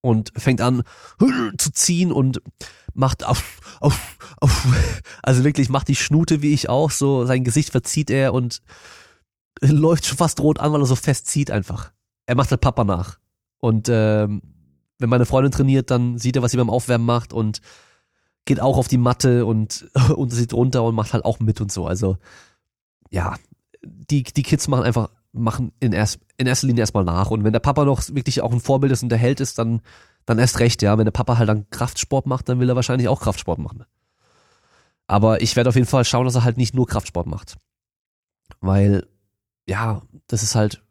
und fängt an <laughs> zu ziehen und macht auf, auf, auf, <laughs> also wirklich macht die Schnute wie ich auch, so sein Gesicht verzieht er und <laughs> läuft schon fast rot an, weil er so fest zieht einfach. Er macht halt Papa nach. Und ähm, wenn meine Freundin trainiert, dann sieht er, was sie beim Aufwärmen macht und geht auch auf die Matte und, <laughs> und sieht runter und macht halt auch mit und so. Also ja, die, die Kids machen einfach, machen in, erst, in erster Linie erstmal nach. Und wenn der Papa noch wirklich auch ein Vorbild ist und der Held ist, dann, dann erst recht, ja. Wenn der Papa halt dann Kraftsport macht, dann will er wahrscheinlich auch Kraftsport machen. Aber ich werde auf jeden Fall schauen, dass er halt nicht nur Kraftsport macht. Weil, ja, das ist halt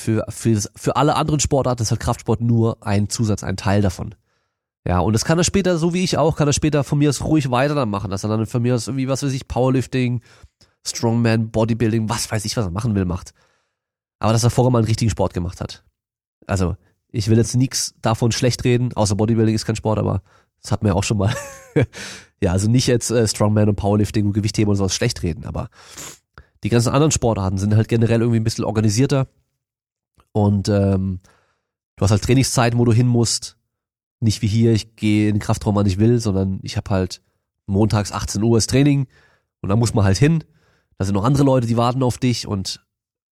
für, für, für alle anderen Sportarten ist halt Kraftsport nur ein Zusatz, ein Teil davon. Ja, und das kann er später, so wie ich auch, kann er später von mir aus ruhig weiter dann machen, dass er dann von mir aus irgendwie, was weiß ich, Powerlifting, Strongman, Bodybuilding, was weiß ich, was er machen will, macht. Aber dass er vorher mal einen richtigen Sport gemacht hat. Also, ich will jetzt nichts davon schlecht reden, außer Bodybuilding ist kein Sport, aber das hat mir auch schon mal. <laughs> ja, also nicht jetzt äh, Strongman und Powerlifting und Gewichtheben und sowas schlecht reden, aber die ganzen anderen Sportarten sind halt generell irgendwie ein bisschen organisierter und ähm, du hast halt Trainingszeiten, wo du hin musst. Nicht wie hier, ich gehe in den Kraftraum, wann ich will, sondern ich habe halt montags 18 Uhr das Training und dann muss man halt hin. Da sind noch andere Leute, die warten auf dich und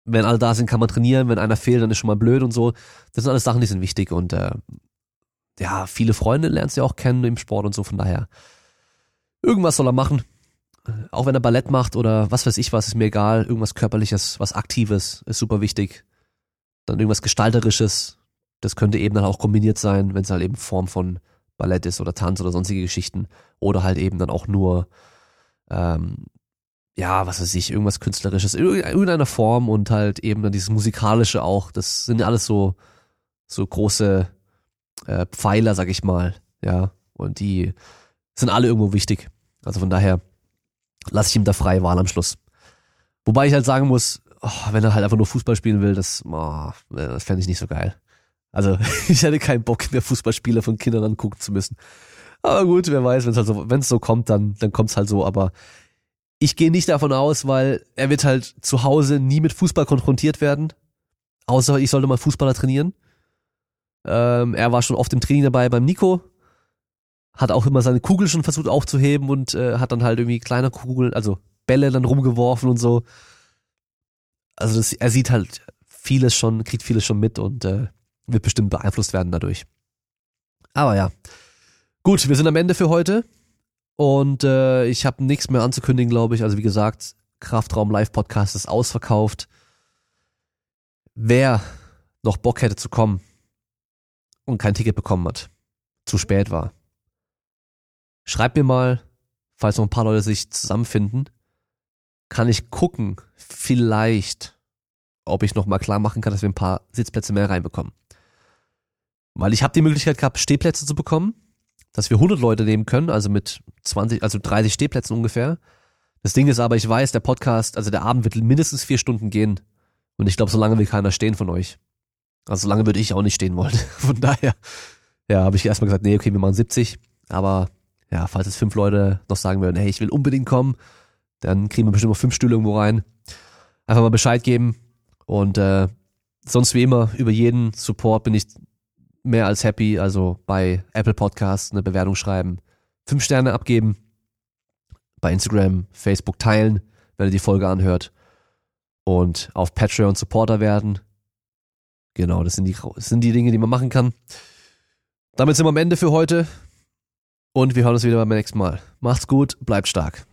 wenn alle da sind, kann man trainieren. Wenn einer fehlt, dann ist schon mal blöd und so. Das sind alles Sachen, die sind wichtig und äh, ja, viele Freunde lernst du ja auch kennen im Sport und so. Von daher, irgendwas soll er machen. Auch wenn er Ballett macht oder was weiß ich was, ist mir egal. Irgendwas Körperliches, was Aktives ist super wichtig dann irgendwas Gestalterisches. Das könnte eben dann auch kombiniert sein, wenn es halt eben Form von Ballett ist oder Tanz oder sonstige Geschichten. Oder halt eben dann auch nur, ähm, ja, was weiß ich, irgendwas Künstlerisches, in irgendeiner Form und halt eben dann dieses Musikalische auch. Das sind ja alles so, so große äh, Pfeiler, sag ich mal. Ja, und die sind alle irgendwo wichtig. Also von daher lasse ich ihm da freie Wahl am Schluss. Wobei ich halt sagen muss, oh, wenn er halt einfach nur Fußball spielen will, das, oh, das fände ich nicht so geil. Also <laughs> ich hätte keinen Bock mehr Fußballspieler von Kindern angucken zu müssen. Aber gut, wer weiß, wenn es halt so, wenn es so kommt, dann dann kommt's halt so. Aber ich gehe nicht davon aus, weil er wird halt zu Hause nie mit Fußball konfrontiert werden. Außer ich sollte mal Fußballer trainieren. Ähm, er war schon oft im Training dabei beim Nico. Hat auch immer seine Kugel schon versucht aufzuheben und äh, hat dann halt irgendwie kleine Kugeln, also Bälle dann rumgeworfen und so. Also das, er sieht halt vieles schon, kriegt vieles schon mit und äh, wird bestimmt beeinflusst werden dadurch. Aber ja. Gut, wir sind am Ende für heute. Und äh, ich habe nichts mehr anzukündigen, glaube ich. Also wie gesagt, Kraftraum Live Podcast ist ausverkauft. Wer noch Bock hätte zu kommen und kein Ticket bekommen hat, zu spät war, schreibt mir mal, falls noch ein paar Leute sich zusammenfinden, kann ich gucken, vielleicht, ob ich noch mal klar machen kann, dass wir ein paar Sitzplätze mehr reinbekommen. Weil ich habe die Möglichkeit gehabt, Stehplätze zu bekommen, dass wir 100 Leute nehmen können, also mit 20, also 30 Stehplätzen ungefähr. Das Ding ist aber, ich weiß, der Podcast, also der Abend wird mindestens vier Stunden gehen. Und ich glaube, so lange will keiner stehen von euch. Also so lange würde ich auch nicht stehen wollen. <laughs> Von daher, ja, habe ich erstmal gesagt, nee, okay, wir machen 70. Aber ja, falls es fünf Leute noch sagen würden, hey, ich will unbedingt kommen, dann kriegen wir bestimmt noch fünf Stühle irgendwo rein. Einfach mal Bescheid geben. Und äh, sonst wie immer, über jeden Support bin ich mehr als happy. Also bei Apple Podcasts eine Bewertung schreiben, fünf Sterne abgeben, bei Instagram, Facebook teilen, wenn ihr die Folge anhört und auf Patreon Supporter werden. Genau, das sind die, das sind die Dinge, die man machen kann. Damit sind wir am Ende für heute und wir hören uns wieder beim nächsten Mal. Macht's gut, bleibt stark.